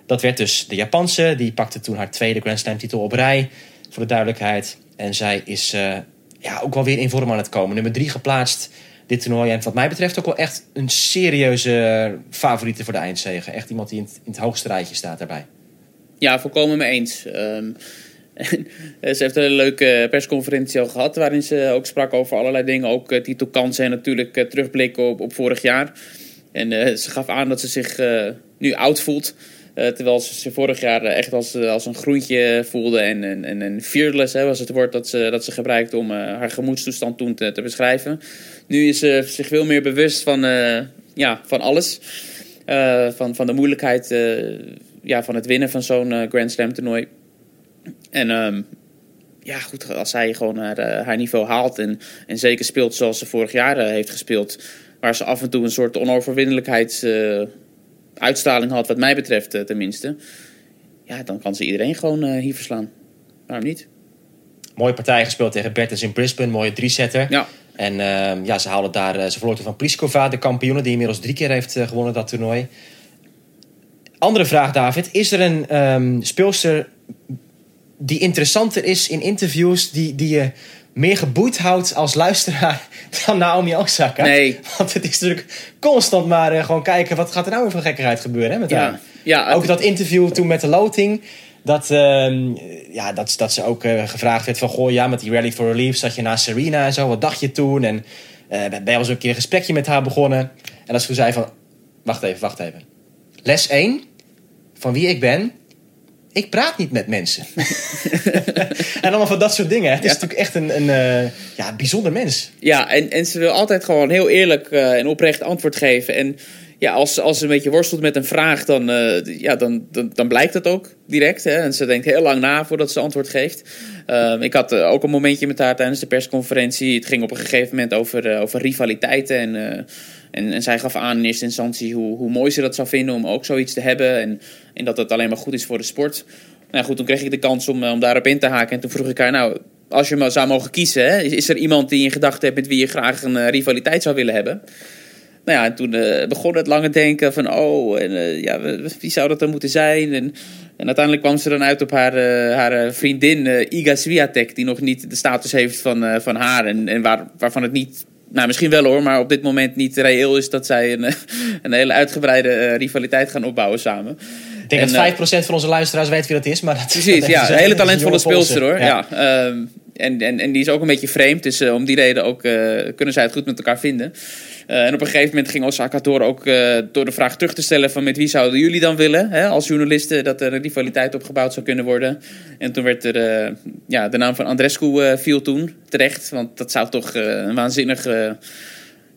Dat werd dus de Japanse. Die pakte toen haar tweede Grand Slam titel op rij. Voor de duidelijkheid. En zij is eh, ja, ook wel weer in vorm aan het komen. Nummer 3 geplaatst dit toernooi. En wat mij betreft ook wel echt een serieuze favoriete voor de eindzege. Echt iemand die in het, hoogste rijtje staat daarbij. Ja, volkomen mee eens. Ehm, eh, ze heeft een leuke persconferentie al gehad, waarin ze ook sprak over allerlei dingen. Ook eh, titelkansen en natuurlijk terugblikken op, op vorig jaar. En ze gaf aan dat ze zich nu oud voelt. Eh, terwijl ze vorig jaar eh, echt als, eh, als een groentje voelde. En, en, en, fearless hè, was het woord dat ze, dat ze gebruikte om haar gemoedstoestand toen te, beschrijven. Nu is ze zich veel meer bewust van, ja, van alles. Van, van de moeilijkheid ja, van het winnen van zo'n Grand Slam toernooi. En ehm, ja, goed, als zij gewoon haar, haar niveau haalt en, en zeker speelt zoals ze vorig jaar heeft gespeeld, waar ze af en toe een soort onoverwinnelijkheidsuitstraling uitstraling had, wat mij betreft eh, tenminste, ja, dan kan ze iedereen gewoon eh, hier verslaan. Waarom niet? Mooie partij gespeeld tegen Bertens in Brisbane. Mooie drie-setter. Ja. En ehm, ja, ze haalden daar, eh, ze verloor toen van Pliskova, de kampioene, die inmiddels drie keer heeft gewonnen dat toernooi. Andere vraag, David. Is er een ehm, speelster die interessanter is in interviews, die, die je meer geboeid houdt als luisteraar dan Naomi Osaka? Nee. Want het is natuurlijk constant maar eh, gewoon kijken, wat gaat er nou weer voor gekkigheid gebeuren hè, met Ja. haar? Ja, ook dat interview toen met de loting. Dat, ehm, ja, dat, dat ze ook eh, gevraagd werd van... Goh, ja, met die Rally for Relief zat je naast Serena en zo. Wat dacht je toen? En eh ben je wel eens een keer een gesprekje met haar begonnen. En dat ze toen zei van... Wacht even, wacht even. Les 1. Van wie ik ben. Ik praat niet met mensen. en allemaal van dat soort dingen. Het is Ja. natuurlijk echt een, een eh, ja, bijzonder mens. Ja, en, en ze wil altijd gewoon heel eerlijk eh, en oprecht antwoord geven. En ja, als, als ze een beetje worstelt met een vraag, dan, eh, ja, dan, dan, dan blijkt dat ook direct. Hè? En ze denkt heel lang na voordat ze antwoord geeft. Ehm, ik had ook een momentje met haar tijdens de persconferentie. Het ging op een gegeven moment over, over rivaliteiten. En, en, en zij gaf aan in eerste instantie hoe, hoe mooi ze dat zou vinden om ook zoiets te hebben. En, en dat dat alleen maar goed is voor de sport. Nou goed, toen kreeg ik de kans om, eh, om daarop in te haken. En toen vroeg ik haar, nou, als je maar zou mogen kiezen, hè, is, er iemand die je in gedachten hebt met wie je graag een eh, rivaliteit zou willen hebben? Nou ja, en toen eh, begon het lange denken van, oh, en, ja, wie zou dat dan moeten zijn? En, en uiteindelijk kwam ze dan uit op haar, haar vriendin Iga Swiatek, die nog niet de status heeft van, van haar. En, en waar, waarvan het niet, nou misschien wel hoor, maar op dit moment niet reëel is dat zij een, een hele uitgebreide eh, rivaliteit gaan opbouwen samen. Ik denk En, dat 5% eh, van onze luisteraars weet wie dat is. Maar dat, Precies, dat ja. is Een hele talentvolle speelster hoor. Ja. ehm, en, en, en die is ook een beetje vreemd. Dus eh, om die reden ook, kunnen zij het goed met elkaar vinden. Eh, en op een gegeven moment ging Osaka door ook eh, door de vraag terug te stellen van met wie zouden jullie dan willen hè, als journalisten dat er een rivaliteit opgebouwd zou kunnen worden. En toen werd er eh, ja, de naam van Andrescu viel toen terecht. Want dat zou toch een waanzinnig...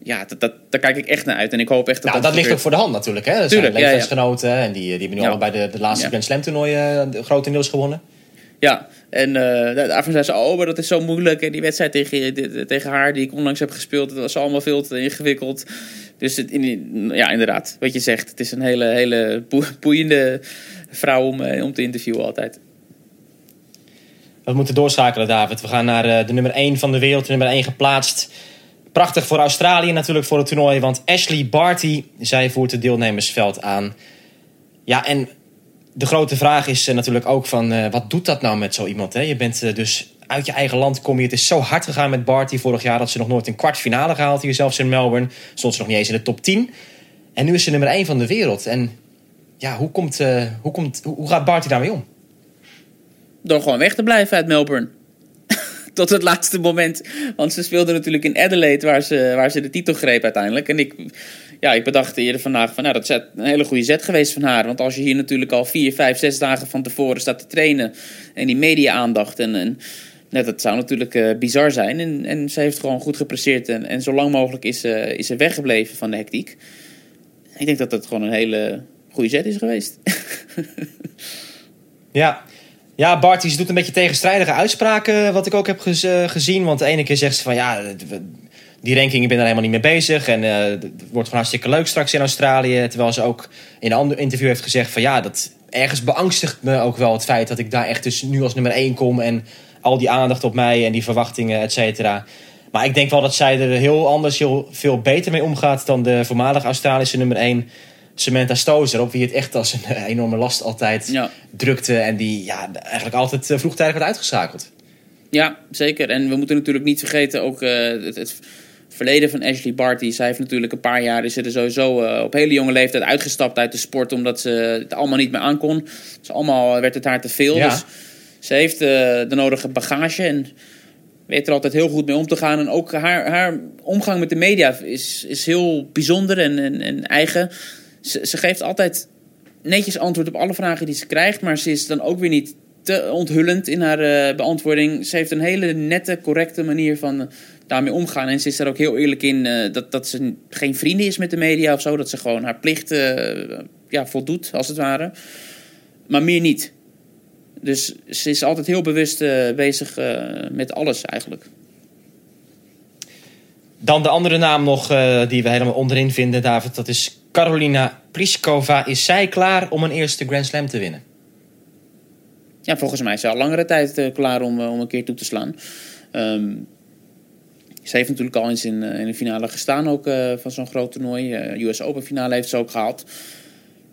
ja, dat, dat, daar kijk ik echt naar uit. En ik hoop echt dat Nou, dat ligt ook voor de hand natuurlijk. Hè? Dat Tuurlijk, zijn ja, ja. leeftijdsgenoten en die, die hebben nu Ja. allebei de, de laatste. Grand Slam toernooien grotendeels gewonnen. Ja, en eh, daarvan zei ze, oh, maar dat is zo moeilijk. En die wedstrijd tegen, die- tegen haar, die ik onlangs heb gespeeld, dat was allemaal veel te ingewikkeld. Dus het, in, ja, inderdaad, wat je zegt, het is een hele, hele boe- boeiende vrouw om, eh, om te interviewen altijd. We moeten doorschakelen, David. We gaan naar eh, de nummer 1 van de wereld, nummer 1 geplaatst. Prachtig voor Australië natuurlijk voor het toernooi, want Ashley Barty, zij voert het deelnemersveld aan. Ja, en de grote vraag is eh, natuurlijk ook van, eh, wat doet dat nou met zo iemand? Hè? Je bent eh, dus uit je eigen land kom je. Het is zo hard gegaan met Barty vorig jaar dat ze nog nooit een kwartfinale gehaald hier zelfs in Melbourne. Stond ze nog niet eens in de top 10. En nu is ze nummer 1 van de wereld. En ja, hoe, komt, hoe, komt, hoe gaat Barty daarmee om? Door gewoon weg te blijven uit Melbourne. Tot het laatste moment. Want ze speelde natuurlijk in Adelaide, waar ze, waar ze de titel greep uiteindelijk. En ik, ja, ik bedacht eerder vandaag van, nou, dat is een hele goede zet geweest van haar. Want als je hier natuurlijk al vier, vijf, zes dagen van tevoren staat te trainen. En die media-aandacht en, net, dat zou natuurlijk uh, bizar zijn. En, en ze heeft gewoon goed gepresteerd. En, en zo lang mogelijk is, uh, is ze weggebleven van de hectiek. Ik denk dat dat gewoon een hele goede zet is geweest. ja. Ja, Barty, doet een beetje tegenstrijdige uitspraken, wat ik ook heb gezien. Want de ene keer zegt ze van ja, die ranking, ik ben daar helemaal niet mee bezig. En uh, het wordt gewoon hartstikke leuk straks in Australië. Terwijl ze ook in een ander interview heeft gezegd van ja, dat ergens beangstigt me ook wel het feit dat ik daar echt dus nu als nummer 1 kom. En al die aandacht op mij en die verwachtingen, et cetera. Maar ik denk wel dat zij er heel anders, heel veel beter mee omgaat dan de voormalige Australische nummer 1. Samantha Stozer, op wie het echt als een enorme last altijd ja. drukte. En die ja, eigenlijk altijd eh, vroegtijdig werd uitgeschakeld. Ja, zeker. En we moeten natuurlijk niet vergeten ook uh, het, het, verleden van Ashley Barty. Zij heeft natuurlijk een paar jaar is er sowieso uh, op hele jonge leeftijd uitgestapt uit de sport. Omdat ze het allemaal niet meer aankon. Dus allemaal werd het haar te veel. Ja. Dus ze heeft uh, de nodige bagage en weet er altijd heel goed mee om te gaan. En ook haar, haar omgang met de media is, is heel bijzonder en, en, en eigen. Ze, geeft altijd netjes antwoord op alle vragen die ze krijgt. Maar ze is dan ook weer niet te onthullend in haar uh, beantwoording. Ze heeft een hele nette, correcte manier van uh, daarmee omgaan. En ze is daar ook heel eerlijk in uh, dat, dat ze geen vrienden is met de media of zo. Dat ze gewoon haar plicht ja, voldoet, als het ware. Maar meer niet. Dus ze is altijd heel bewust bezig met alles eigenlijk. Dan de andere naam nog die we helemaal onderin vinden, David. Dat is Carolina Pliskova. Is zij klaar om een eerste Grand Slam te winnen? Ja, volgens mij is ze al langere tijd klaar om, om een keer toe te slaan. Um, ze heeft natuurlijk al eens in, in de finale gestaan ook, van zo'n groot toernooi. US Open finale heeft ze ook gehaald.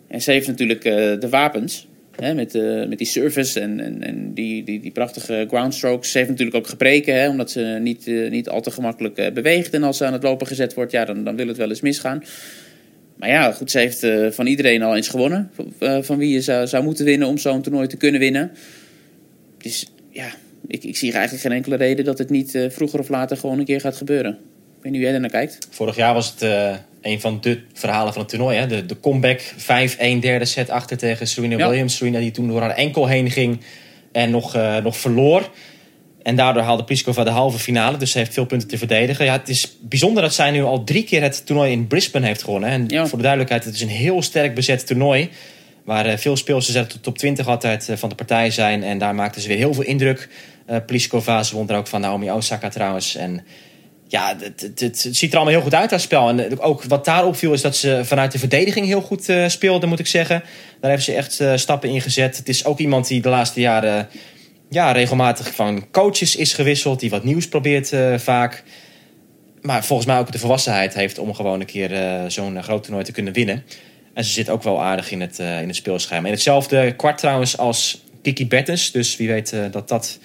En ze heeft natuurlijk de wapens. Hè, met, uh, met die service en, en, en die, die, die prachtige groundstrokes. Ze heeft natuurlijk ook gebreken, hè, omdat ze niet, uh, niet al te gemakkelijk uh, beweegt. En als ze aan het lopen gezet wordt, ja, dan, dan wil het wel eens misgaan. Maar ja, goed, ze heeft van iedereen al eens gewonnen. van wie je zou, zou moeten winnen om zo'n toernooi te kunnen winnen. Dus ja, ik, ik zie eigenlijk geen enkele reden dat het niet vroeger of later gewoon een keer gaat gebeuren. Ik weet niet hoe jij er naar kijkt. Vorig jaar was het een van de verhalen van het toernooi. Hè? De, de comeback 5-1 derde set achter tegen Serena ja. Williams. Serena die toen door haar enkel heen ging en nog, nog verloor. En daardoor haalde Pliskova de halve finale. Dus ze heeft veel punten te verdedigen. Ja, het is bijzonder dat zij nu al drie keer het toernooi in Brisbane heeft gewonnen. En ja. voor de duidelijkheid, het is een heel sterk bezet toernooi. Waar uh, veel speelsters uit de top 20 altijd uh, van de partij zijn. En daar maakten ze weer heel veel indruk. Uh, Pliskova, ze won er ook van Naomi Osaka trouwens. En ja, het, het, het, ziet er allemaal heel goed uit, dat spel. En ook wat daar opviel is dat ze vanuit de verdediging heel goed uh, speelde, moet ik zeggen. Daar heeft ze echt uh, stappen in gezet. Het is ook iemand die de laatste jaren ja, regelmatig van coaches is gewisseld. Die wat nieuws probeert uh, vaak. Maar volgens mij ook de volwassenheid heeft om gewoon een keer zo'n groot toernooi te kunnen winnen. En ze zit ook wel aardig in het, in het speelscherm. In hetzelfde kwart trouwens als Kiki Bertens. Dus wie weet dat dat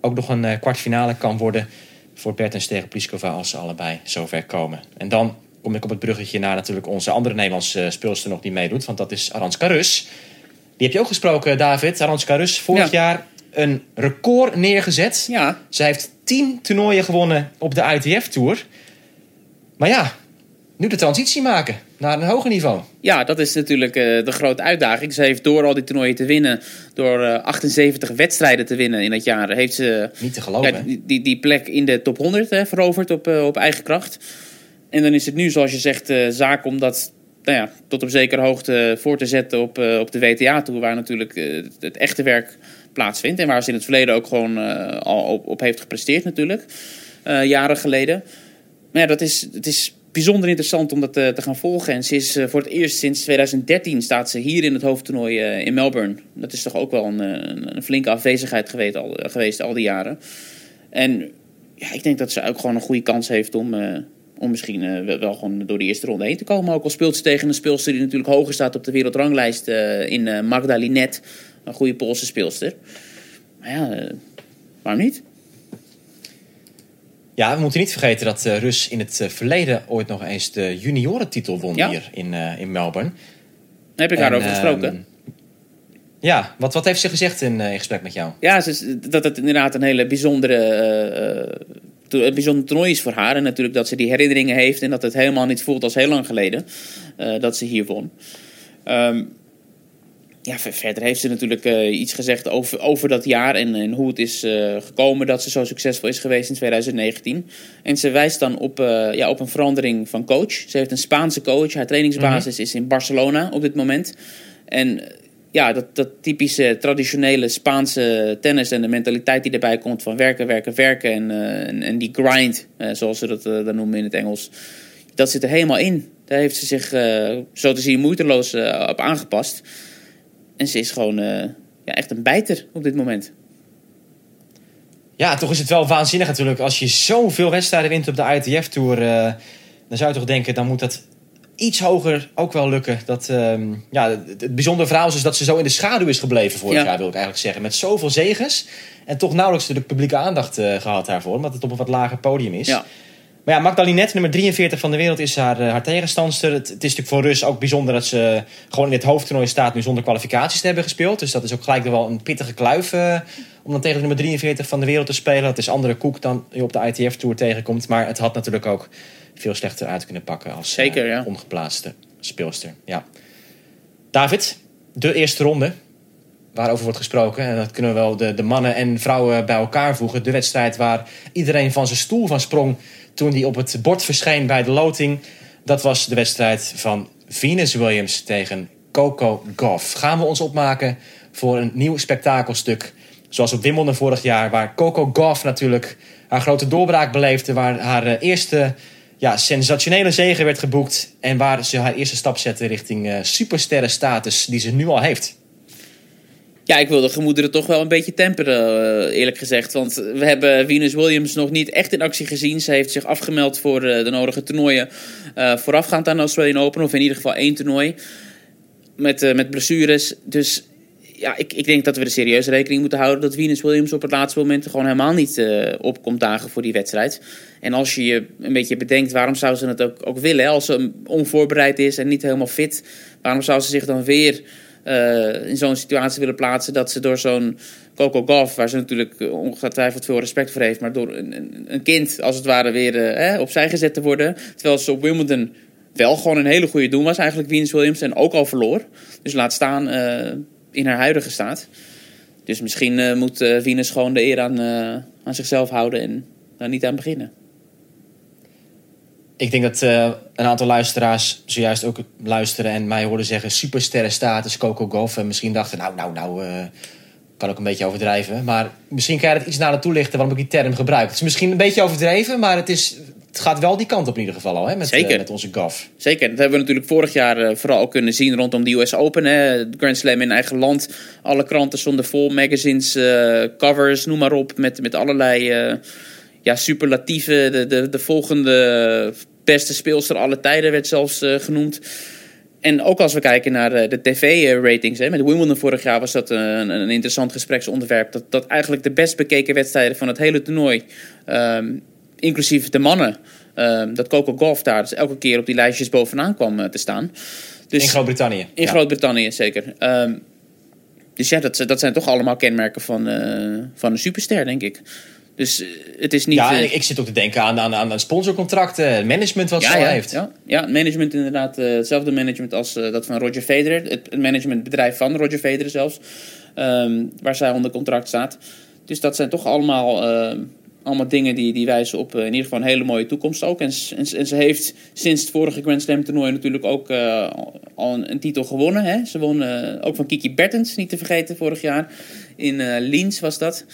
ook nog een kwartfinale kan worden voor Bertens tegen Pliskova als ze allebei zover komen. En dan kom ik op het bruggetje naar natuurlijk onze andere Nederlandse speelster nog die meedoet. Want dat is Aranska Rus. Die heb je ook gesproken, David. Aranska Rus, vorig ja. jaar een record neergezet. Ja. Zij heeft tien toernooien gewonnen op de ITF-tour. Maar ja, nu de transitie maken naar een hoger niveau. Ja, dat is natuurlijk uh, de grote uitdaging. Ze heeft door al die toernooien te winnen, door uh, 78 wedstrijden te winnen in dat jaar, heeft ze Niet te geloven, ja, die, die, die, plek in de top 100 hè, veroverd op, uh, op eigen kracht. En dan is het nu, zoals je zegt, zaak om dat nou ja, tot op zekere hoogte voor te zetten op, op de WTA-tour, waar natuurlijk het echte werk plaatsvindt. En waar ze in het verleden ook gewoon al op, op, heeft gepresteerd natuurlijk, jaren geleden. Maar ja, dat is, het is bijzonder interessant om dat te, te, gaan volgen. En ze is uh, voor het eerst sinds 2013 staat ze hier in het hoofdtoernooi uh, in Melbourne. Dat is toch ook wel een, een, flinke afwezigheid geweest al, uh, geweest al die jaren. En ja, ik denk dat ze ook gewoon een goede kans heeft om, om misschien wel gewoon door de eerste ronde heen te komen. Ook al speelt ze tegen een speelster die natuurlijk hoger staat op de wereldranglijst in Magda Linet. Een goede Poolse speelster. Maar ja, waarom niet? Ja, we moeten niet vergeten dat eh, Rus in het eh, verleden ooit nog eens de juniorentitel won Ja. hier in, eh, in Melbourne. Daar heb ik En, daarover gesproken. ehm, ja, wat, wat heeft ze gezegd in, eh, in gesprek met jou? Ja, ze, is- dat het inderdaad een hele bijzondere, eh, eh, to- een bijzonder toernooi is voor haar. En natuurlijk dat ze die herinneringen heeft en dat het helemaal niet voelt als heel lang geleden eh, dat ze hier won. Ehm, ja, ver- verder heeft ze natuurlijk eh, iets gezegd over, over dat jaar en, en hoe het is eh, gekomen dat ze zo succesvol is geweest in 2019. En ze wijst dan op, eh, ja, op een verandering van coach. Ze heeft een Spaanse coach. Haar trainingsbasis is in Barcelona op dit moment. En ja, dat, dat typische traditionele Spaanse tennis en de mentaliteit die erbij komt van werken, werken, werken en, en, en die grind, zoals ze dat dan noemen in het Engels, dat zit er helemaal in. Daar heeft ze zich zo te zien moeiteloos op aangepast. En ze is gewoon eh, ja, echt een bijter op dit moment. Ja, toch is het wel waanzinnig natuurlijk. Als je zoveel wedstrijden wint op de ITF-tour... eh, dan zou je toch denken, dan moet dat iets hoger ook wel lukken. Dat, ehm, ja, het, bijzondere verhaal is dus dat ze zo in de schaduw is gebleven vorig Ja. jaar, wil ik eigenlijk zeggen. Met zoveel zegens. En toch nauwelijks de publieke aandacht eh, gehad daarvoor. Omdat het op een wat lager podium is. Ja. Maar ja, Magdalene, nummer 43 van de wereld, is haar, eh, haar tegenstandster. Het, het is natuurlijk voor Rus ook bijzonder dat ze gewoon in dit hoofdtoernooi staat... nu zonder kwalificaties te hebben gespeeld. Dus dat is ook gelijk wel een pittige kluif... eh, om dan tegen de nummer 43 van de wereld te spelen. Dat is andere koek dan je op de ITF-tour tegenkomt. Maar het had natuurlijk ook veel slechter uit kunnen pakken... als eh, Zeker, ja. ongeplaatste speelster. Ja. David, de eerste ronde waarover wordt gesproken. En dat kunnen we wel de, de mannen en vrouwen bij elkaar voegen. De wedstrijd waar iedereen van zijn stoel van sprong toen die op het bord verscheen bij de loting. Dat was de wedstrijd van Venus Williams tegen Coco Gauff. Gaan we ons opmaken voor een nieuw spektakelstuk. Zoals op Wimbledon vorig jaar, waar Coco Gauff natuurlijk haar grote doorbraak beleefde. Waar haar eh, eerste ja, sensationele zege werd geboekt. En waar ze haar eerste stap zette richting eh supersterrenstatus die ze nu al heeft. Ja, ik wil de gemoederen toch wel een beetje temperen, eh, eerlijk gezegd. Want we hebben Venus Williams nog niet echt in actie gezien. Ze heeft zich afgemeld voor eh, de nodige toernooien eh, voorafgaand aan de Australian Open. Of in ieder geval één toernooi. Met, met blessures. Dus ja, ik, ik denk dat we er serieus rekening moeten houden... dat Venus Williams op het laatste moment gewoon helemaal niet eh, opkomt dagen voor die wedstrijd. En als je je een beetje bedenkt, waarom zou ze het ook, ook willen? Als ze onvoorbereid is en niet helemaal fit... waarom zou ze zich dan weer eh, in zo'n situatie willen plaatsen dat ze door zo'n Coco Gauff, waar ze natuurlijk eh, ongetwijfeld veel respect voor heeft, maar door een, een, kind als het ware weer eh, opzij gezet te worden. Terwijl ze op Wimbledon wel gewoon een hele goede doen was, eigenlijk Venus Williams, en ook al verloor. Dus laat staan eh, in haar huidige staat. Dus misschien moet Venus gewoon de eer aan, aan zichzelf houden en daar niet aan beginnen. Ik denk dat eh, een aantal luisteraars zojuist ook luisteren en mij hoorden zeggen supersterrenstatus Coco Gauff. En misschien dachten, nou, nou, nou, eh, kan ook een beetje overdrijven. Maar misschien kan je het iets nader toelichten waarom ik die term gebruik. Het is misschien een beetje overdreven, maar het, is, het gaat wel die kant op in ieder geval al, hè, met, Zeker. eh, met onze Gauff. Zeker, dat hebben we natuurlijk vorig jaar vooral ook kunnen zien rondom de US Open. Hè. Grand Slam in eigen land. Alle kranten stonden vol, magazines, covers, noem maar op. Met, met allerlei ja, superlatieven. De, de, de volgende beste speelster aller tijden werd zelfs eh, genoemd. En ook als we kijken naar eh, de tv-ratings. Met Wimbledon vorig jaar was dat een, een interessant gespreksonderwerp. Dat, dat eigenlijk de best bekeken wedstrijden van het hele toernooi, ehm, inclusief de mannen, ehm, dat Coco Golf daar dus elke keer op die lijstjes bovenaan kwam eh, te staan. Dus, In Groot-Brittannië. in Ja. Groot-Brittannië, zeker. Ehm, dus ja, dat, dat zijn toch allemaal kenmerken van, eh, van een superster, denk ik. Dus eh, het is niet... Ja, eh, en ik, zit ook te denken aan, aan, aan sponsorcontracten, management wat ze al ja, heeft. Ja, ja, het management inderdaad. eh, hetzelfde management als dat van Roger Federer. Het, het managementbedrijf van Roger Federer zelfs. ehm, waar zij onder contract staat. Dus dat zijn toch allemaal, allemaal dingen die, die wijzen op in ieder geval een hele mooie toekomst ook. En, en, ze heeft sinds het vorige Grand Slam toernooi natuurlijk ook al een, een titel gewonnen. Hè? Ze won ook van Kiki Bertens, niet te vergeten, vorig jaar. In Liens was dat.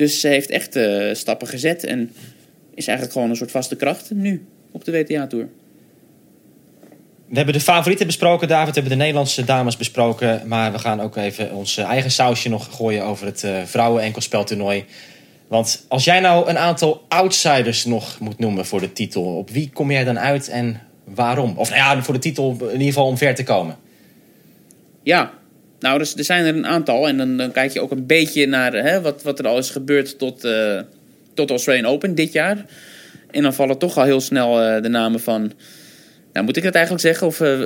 Dus ze heeft echt eh, stappen gezet. En is eigenlijk gewoon een soort vaste kracht nu op de WTA-tour. We hebben de favorieten besproken, David. We hebben de Nederlandse dames besproken. Maar we gaan ook even ons eigen sausje nog gooien over het eh vrouwen-enkelspeltoernooi. Want als jij nou een aantal outsiders nog moet noemen voor de titel, op wie kom jij dan uit en waarom? Of nou ja, voor de titel in ieder geval om ver te komen. Ja, nou, dus er zijn er een aantal. En dan, dan kijk je ook een beetje naar hè, wat, wat er al is gebeurd tot, eh, tot Open dit jaar. En dan vallen toch al heel snel eh, de namen van... Nou, moet ik dat eigenlijk zeggen? Of eh,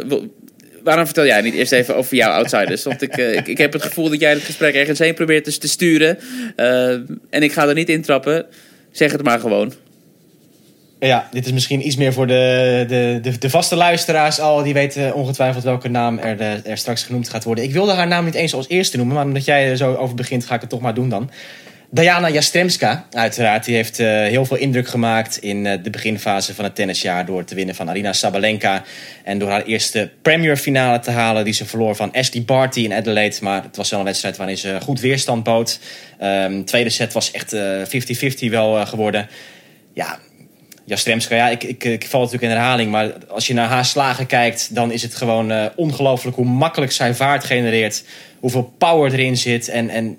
waarom vertel jij niet eerst even over jouw outsiders? Want ik, ik, heb het gevoel dat jij het gesprek ergens heen probeert te sturen. En ik ga er niet intrappen. Zeg het maar gewoon. Ja, dit is misschien iets meer voor de, de, de, vaste luisteraars al. Die weten ongetwijfeld welke naam er, eh, er straks genoemd gaat worden. Ik wilde haar naam niet eens als eerste noemen, maar omdat jij er zo over begint, ga ik het toch maar doen dan. Diana Jastremska, uiteraard. Die heeft eh, heel veel indruk gemaakt in eh, de beginfase van het tennisjaar... door te winnen van Arina Sabalenka. En door haar eerste Premier finale te halen... die ze verloor van Ashley Barty in Adelaide. Maar het was wel een wedstrijd waarin ze goed weerstand bood. Ehm tweede set was echt eh, 50-50 wel geworden. Ja, Jastremska, ja, ik, ik, ik val natuurlijk in herhaling. Maar als je naar haar slagen kijkt, dan is het gewoon eh, ongelooflijk hoe makkelijk zij vaart genereert. Hoeveel power erin zit. En, en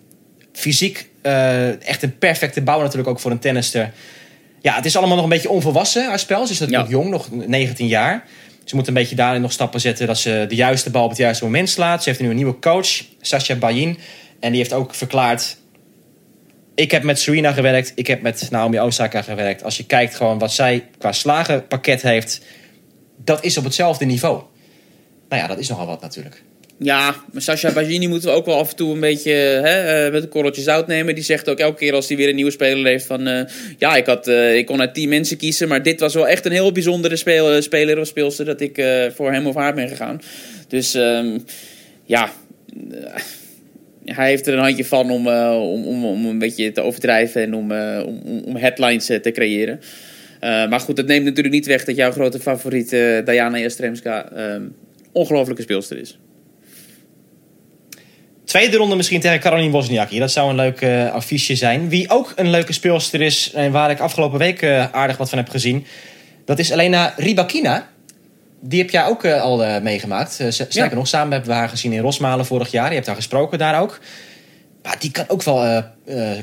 fysiek eh, echt een perfecte bouw natuurlijk ook voor een tennister. Ja, het is allemaal nog een beetje onvolwassen, haar spel. Ze is natuurlijk Ja. jong, nog 19 jaar. Ze moet een beetje daarin nog stappen zetten dat ze de juiste bal op het juiste moment slaat. Ze heeft nu een nieuwe coach, Sasha Bayin. En die heeft ook verklaard... Ik heb met Serena gewerkt, ik heb met Naomi Osaka gewerkt. Als je kijkt gewoon wat zij qua slagenpakket heeft... dat is op hetzelfde niveau. Nou ja, dat is nogal wat natuurlijk. Ja, maar Sasha Bagini moeten we ook wel af en toe een beetje hè, eh, met een korreltje zout nemen. Die zegt ook elke keer als hij weer een nieuwe speler heeft van... eh, ja, ik, had, eh, ik kon uit tien mensen kiezen, maar dit was wel echt een heel bijzondere speel, speler of speelster... dat ik voor hem of haar ben gegaan. Dus ehm, ja, hij heeft er een handje van om, eh, om, om, om een beetje te overdrijven... en om, eh, om, om- headlines eh, te creëren. Maar goed, dat neemt natuurlijk niet weg dat jouw grote favoriet Diana Jastremska... ehm ongelofelijke speelster is. Tweede ronde misschien tegen Caroline Wozniacki. Dat zou een leuk eh, affiche zijn. Wie ook een leuke speelster is en waar ik afgelopen week aardig wat van heb gezien... dat is Elena Rybakina. Die heb jij ook eh, al eh, meegemaakt. Eh, Sterker Ja. nog, samen hebben we haar gezien in Rosmalen vorig jaar. Je hebt haar gesproken daar ook. Maar die kan ook wel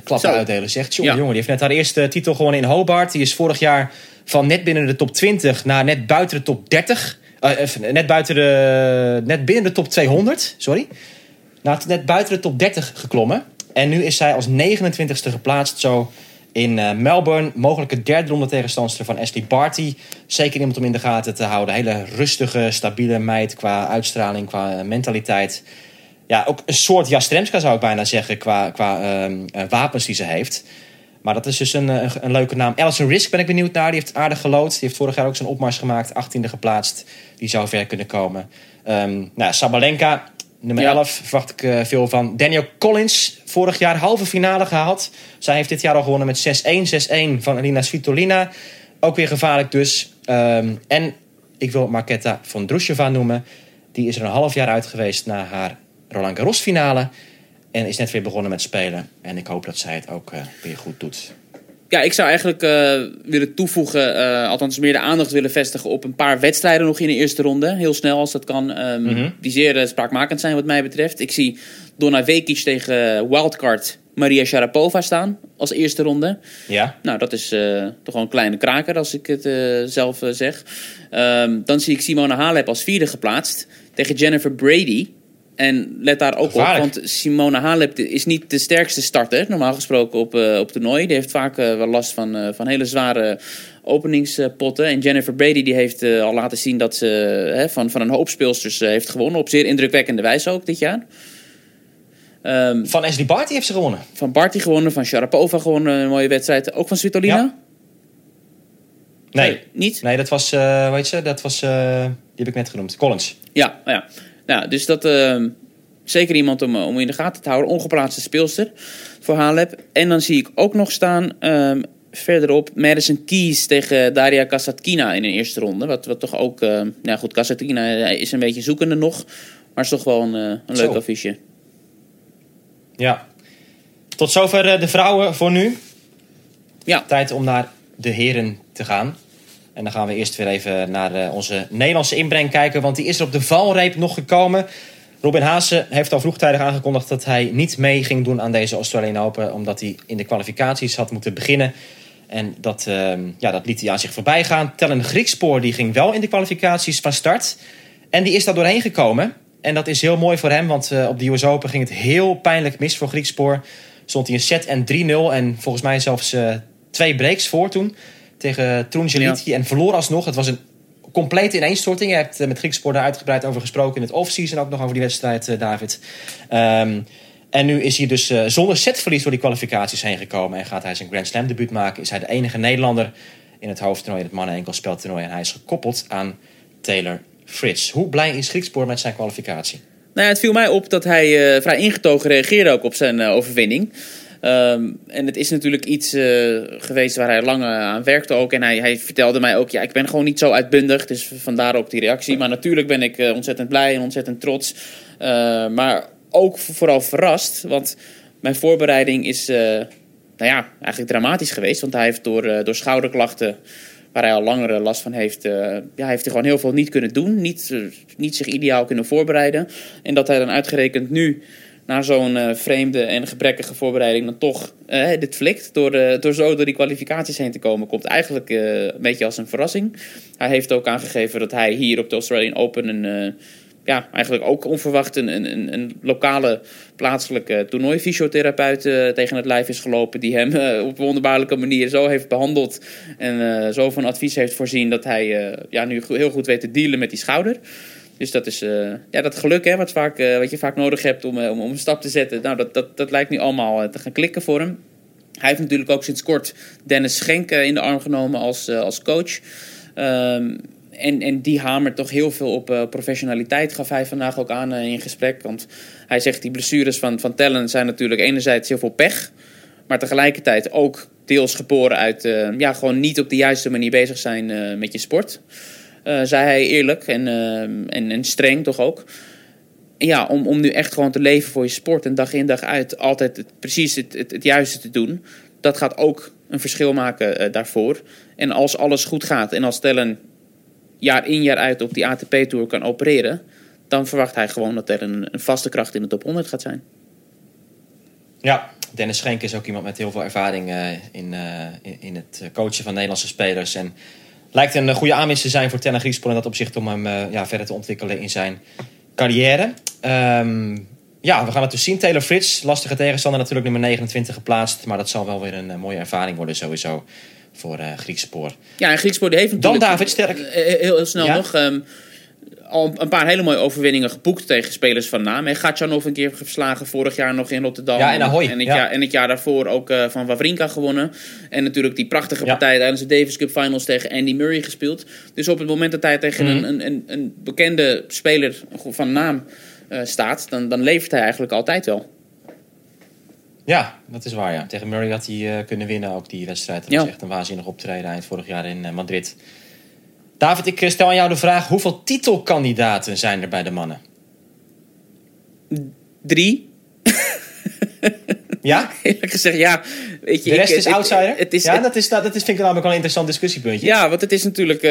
klappen Zo. uitdelen, zegt. Ja. jongen, die heeft net haar eerste titel gewonnen in Hobart. Die is vorig jaar van net binnen de top 20 naar net buiten de top 30. Eh, even, net, buiten de, net binnen de top 200, sorry. Nou, net buiten de top 30 geklommen. En nu is zij als 29ste geplaatst zo in eh, Melbourne. Mogelijke derde ronde tegenstandster van Ashley Barty. Zeker iemand om in de gaten te houden. Hele rustige, stabiele meid qua uitstraling, qua eh, mentaliteit. Ja, ook een soort Jastremska zou ik bijna zeggen qua, qua ehm, eh, wapens die ze heeft. Maar dat is dus een, een, leuke naam. Alison Risk ben ik benieuwd naar. Die heeft aardig gelood. Die heeft vorig jaar ook zijn opmars gemaakt. 18e geplaatst. Die zou ver kunnen komen. Ehm nou, Sabalenka, nummer Ja. 11, verwacht ik eh, veel van. Daniel Collins, vorig jaar halve finale gehaald. Zij heeft dit jaar al gewonnen met 6-1. 6-1 van Elina Svitolina. Ook weer gevaarlijk dus. Ehm, en ik wil Marketa von Drusjova noemen. Die is er een half jaar uit geweest na haar Roland Garros finale. En is net weer begonnen met spelen. En ik hoop dat zij het ook eh, weer goed doet. Ja, ik zou eigenlijk eh, willen toevoegen, eh, althans meer de aandacht willen vestigen op een paar wedstrijden nog in de eerste ronde. Heel snel als dat kan. ehm, Mhm. Die zeer eh, spraakmakend zijn wat mij betreft. Ik zie Donna Vekic tegen wildcard Maria Sharapova staan als eerste ronde. Ja? Nou, dat is toch wel een kleine kraker als ik het zelf zeg. Ehm, dan zie ik Simona Halep als vierde geplaatst tegen Jennifer Brady. En let daar ook Gevaarlijk. op, want Simona Halep is niet de sterkste starter, normaal gesproken op, eh op toernooi. Die heeft vaak eh, wel last van, eh, van hele zware openingspotten. En Jennifer Brady die heeft al laten zien dat ze hè, van, van een hoop speelsters heeft gewonnen. Op zeer indrukwekkende wijze ook dit jaar. Ehm, Van Ashley Barty heeft ze gewonnen. van Barty gewonnen, van Sharapova gewonnen, een mooie wedstrijd. Ook van Svitolina? Ja. Nee. Niet? Nee, dat was, weet je, dat was, die heb ik net genoemd. Collins. Ja, ja. Nou, dus dat ehm, zeker iemand om, eh, om in de gaten te houden. Ongeplaatste speelster voor Halep. En dan zie ik ook nog staan ehm, verderop Madison Keys tegen Daria Kasatkina in een eerste ronde. Wat, wat toch ook, ehm nou goed, Kasatkina is een beetje zoekende nog. Maar is toch wel een, eh, een leuk affiche. Ja. Tot zover eh, de vrouwen voor nu. Ja, Tijd om naar de heren te gaan. En dan gaan we eerst weer even naar eh, onze Nederlandse inbreng kijken. Want die is er op de valreep nog gekomen. Robin Haase heeft al vroegtijdig aangekondigd dat hij niet mee ging doen aan deze Australian Open. Omdat hij in de kwalificaties had moeten beginnen. En dat, ehm, ja, dat liet hij aan zich voorbij gaan. Tellen Griekspoor die ging wel in de kwalificaties van start. En die is daar doorheen gekomen. En dat is heel mooi voor hem, want eh, op de US Open ging het heel pijnlijk mis voor Griekspoor. Stond hij een set en 3-0 en volgens mij zelfs eh, twee breaks voor toen tegen Trungeliti en verloor alsnog. Het was een complete ineenstorting. Je hebt eh, met Griekspoor daar uitgebreid over gesproken in het offseason. Ook nog over die wedstrijd, eh, David. Ehm, en nu is hij dus eh, zonder setverlies door die kwalificaties heen gekomen. En gaat hij zijn Grand Slam debuut maken. Is hij de enige Nederlander in het hoofdtoernooi, in het mannen-enkelspeltoernooi. En hij is gekoppeld aan Taylor Fritz. Hoe blij is Griekspoor met zijn kwalificatie? Nou ja, het viel mij op dat hij vrij ingetogen reageerde ook op zijn overwinning. Ehm, en het is natuurlijk iets uh, geweest waar hij lang aan werkte ook. En hij, hij, vertelde mij ook, ja, ik ben gewoon niet zo uitbundig. Dus vandaar ook die reactie. Maar natuurlijk ben ik uh, ontzettend blij en ontzettend trots. Uh, maar ook vooral verrast. Want mijn voorbereiding is, nou ja, eigenlijk dramatisch geweest. Want hij heeft door, door schouderklachten, waar hij al langere last van heeft... ja, heeft hij gewoon heel veel niet kunnen doen. Niet, niet zich ideaal kunnen voorbereiden. En dat hij dan uitgerekend nu na zo'n uh, vreemde en gebrekkige voorbereiding dan toch uh, dit flikt. Door, uh, door zo door die kwalificaties heen te komen. Komt eigenlijk een beetje als een verrassing. Hij heeft ook aangegeven dat hij hier op de Australian Open een. ja, eigenlijk ook onverwacht een, een, een lokale plaatselijke toernooifysiotherapeut tegen het lijf is gelopen. Die hem op een wonderbaarlijke manier zo heeft behandeld. En zo van advies heeft voorzien dat hij ja, nu heel goed weet te dealen met die schouder. Dus dat is uh, ja, dat geluk hè, wat, vaak, uh, wat je vaak nodig hebt om, uh, om, om, een stap te zetten. Nou, dat, dat, dat lijkt nu allemaal te gaan klikken voor hem. Hij heeft natuurlijk ook sinds kort Dennis Schenk in de arm genomen als, als coach. Um, en, en die hamert toch heel veel op professionaliteit, gaf hij vandaag ook aan in gesprek. Want hij zegt die blessures van, van Tellen zijn natuurlijk enerzijds heel veel pech. Maar tegelijkertijd ook deels geboren uit ja, gewoon niet op de juiste manier bezig zijn met je sport. Uh, zei hij eerlijk en, uh, en, en streng toch ook. Ja, om, om nu echt gewoon te leven voor je sport en dag in dag uit altijd precies het, het, het, juiste te doen. Dat gaat ook een verschil maken uh, daarvoor. En als alles goed gaat en als Tellen jaar in jaar uit op die ATP-tour kan opereren, dan verwacht hij gewoon dat er een, een vaste kracht in de top 100 gaat zijn. Ja, Dennis Schenk is ook iemand met heel veel ervaring in, in, in het coachen van Nederlandse spelers. En lijkt een goede aanwinst te zijn voor Tenna Griekspor in dat opzicht om hem uh, ja, verder te ontwikkelen in zijn carrière. Um, ja, we gaan het dus zien. Taylor Fritz, lastige tegenstander, natuurlijk nummer 29 geplaatst. Maar dat zal wel weer een uh, mooie ervaring worden sowieso voor uh, Griekspoor. Ja, en Griekspoor die heeft natuurlijk... Dan David Sterk. Heel, heel snel ja? nog... Um, al een paar hele mooie overwinningen geboekt tegen spelers van naam. En Gatjanov een keer verslagen vorig jaar nog in Rotterdam. Ja, en Ahoy. En het, ja. jaar, en het jaar daarvoor ook uh, van Wawrinka gewonnen. En natuurlijk die prachtige partij ja. tijdens de Davis Cup Finals tegen Andy Murray gespeeld. Dus op het moment dat hij tegen mm. een, een, een, bekende speler van naam uh, staat... Dan, dan levert hij eigenlijk altijd wel. Ja, dat is waar. Ja. Tegen Murray had hij uh, kunnen winnen ook die wedstrijd. Dat was echt een waanzinnig optreden eind vorig jaar in Madrid. David, ik stel aan jou de vraag: hoeveel titelkandidaten zijn er bij de mannen? Drie. Ja? Eerlijk gezegd, ja. Weet je, de rest ik, is outsider? Het, het is, ja, dat, is, dat, dat is, vind ik namelijk wel een interessant discussiepuntje. Ja, want het is natuurlijk uh,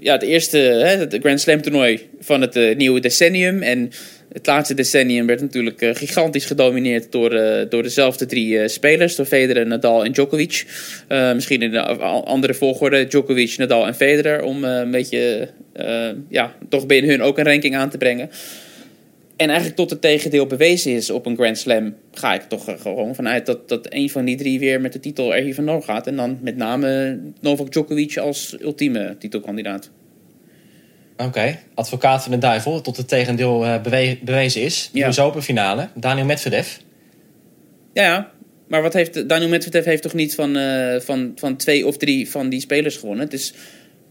ja, het eerste hè, het Grand Slam toernooi van het uh, nieuwe decennium. En het laatste decennium werd natuurlijk uh, gigantisch gedomineerd door, door dezelfde drie spelers. Door Federer, Nadal en Djokovic. misschien in een andere volgorde. Djokovic, Nadal en Federer. Om een beetje, ja, toch binnen hun ook een ranking aan te brengen. En eigenlijk tot het tegendeel bewezen is op een Grand Slam... ga ik toch gewoon vanuit dat, dat een van die drie weer met de titel er hier vandoor gaat. En dan met name Novak Djokovic als ultieme titelkandidaat. Oké, okay. advocaat van de duivel, tot het tegendeel uh, bewe bewezen is. De ja. Open finale, Daniel Medvedev. Ja, ja, maar wat heeft, Daniel Medvedev heeft toch niet van, uh, van, van twee of drie van die spelers gewonnen? Het is,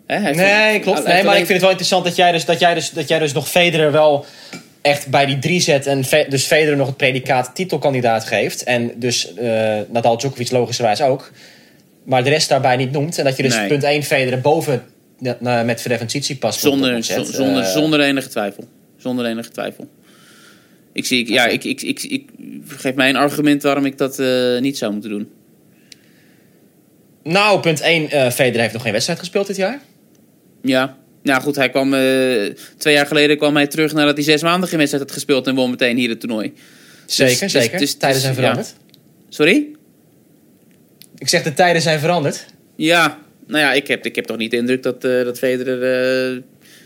hè, nee, van, klopt. Nee, maar ik vind het wel interessant dat jij dus, dat jij dus, dat jij dus nog Federer wel echt bij die drie zet en dus Federer nog het predicaat titelkandidaat geeft. En dus uh, Nadal Djokovic logischerwijs ook. Maar de rest daarbij niet noemt. En dat je dus nee. punt 1 Federer boven met en Tsitsipas zonder, zonder, uh, zonder enige twijfel. Zonder enige twijfel. Ik, zie, ik, ja, ik, ik, ik, ik, geef mij een argument waarom ik dat uh, niet zou moeten doen. Nou, punt 1. Uh, Federer heeft nog geen wedstrijd gespeeld dit jaar. Ja. Nou goed, hij kwam, twee jaar geleden kwam hij terug nadat hij zes maanden geen wedstrijd had gespeeld en won meteen hier het toernooi. Zeker, dus, zeker. Dus, dus, tijden zijn veranderd. Ja. Sorry? Ik zeg de tijden zijn veranderd. Ja, nou ja, ik heb, ik heb toch niet de indruk dat, uh, dat Federer uh,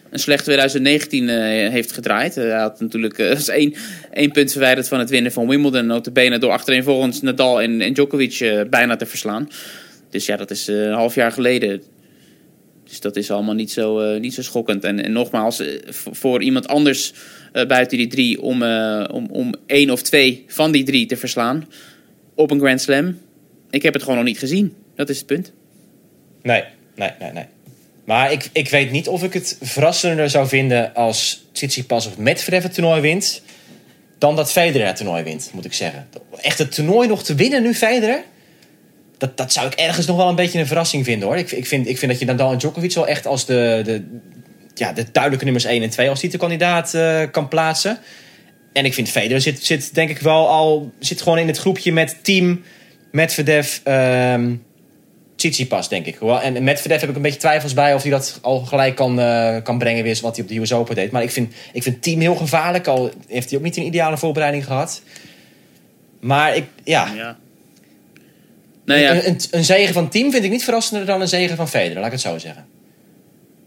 een slecht 2019 uh, heeft gedraaid. hij had natuurlijk is één, één punt verwijderd van het winnen van Wimbledon. Notabene door achtereenvolgens Nadal en, en Djokovic bijna te verslaan. Dus ja, dat is eh, een half jaar geleden. Dus dat is allemaal niet zo, eh, niet zo schokkend. En, en nogmaals, eh, voor iemand anders eh, buiten die drie om, om, om één of twee van die drie te verslaan op een Grand Slam. Ik heb het gewoon nog niet gezien. Dat is het punt. Nee, nee, nee, nee. Maar ik, ik weet niet of ik het verrassender zou vinden als Tsitsipas of Medvedev het toernooi wint... dan dat Federer het toernooi wint, moet ik zeggen. Echt het toernooi nog te winnen nu, Federer? Dat, dat zou ik ergens nog wel een beetje een verrassing vinden, hoor. Ik, ik, vind, ik vind dat je Nadal en Djokovic wel echt als de, de, ja, de duidelijke nummers 1 en 2 als titelkandidaat eh, kan plaatsen. En ik vind Federer zit, zit denk ik wel al... zit gewoon in het groepje met team Medvedev... ehm Tsitsipas, denk ik. En Medvedev heb ik een beetje twijfels bij of hij dat al gelijk kan, eh, kan brengen weer wat hij op de US Open deed. Maar ik vind, ik vind team heel gevaarlijk. Al heeft hij ook niet een ideale voorbereiding gehad. Maar ik, Ja. Nou ja, Een, een, een zegen van team vind ik niet verrassender dan een zegen van Federer, laat ik het zo zeggen.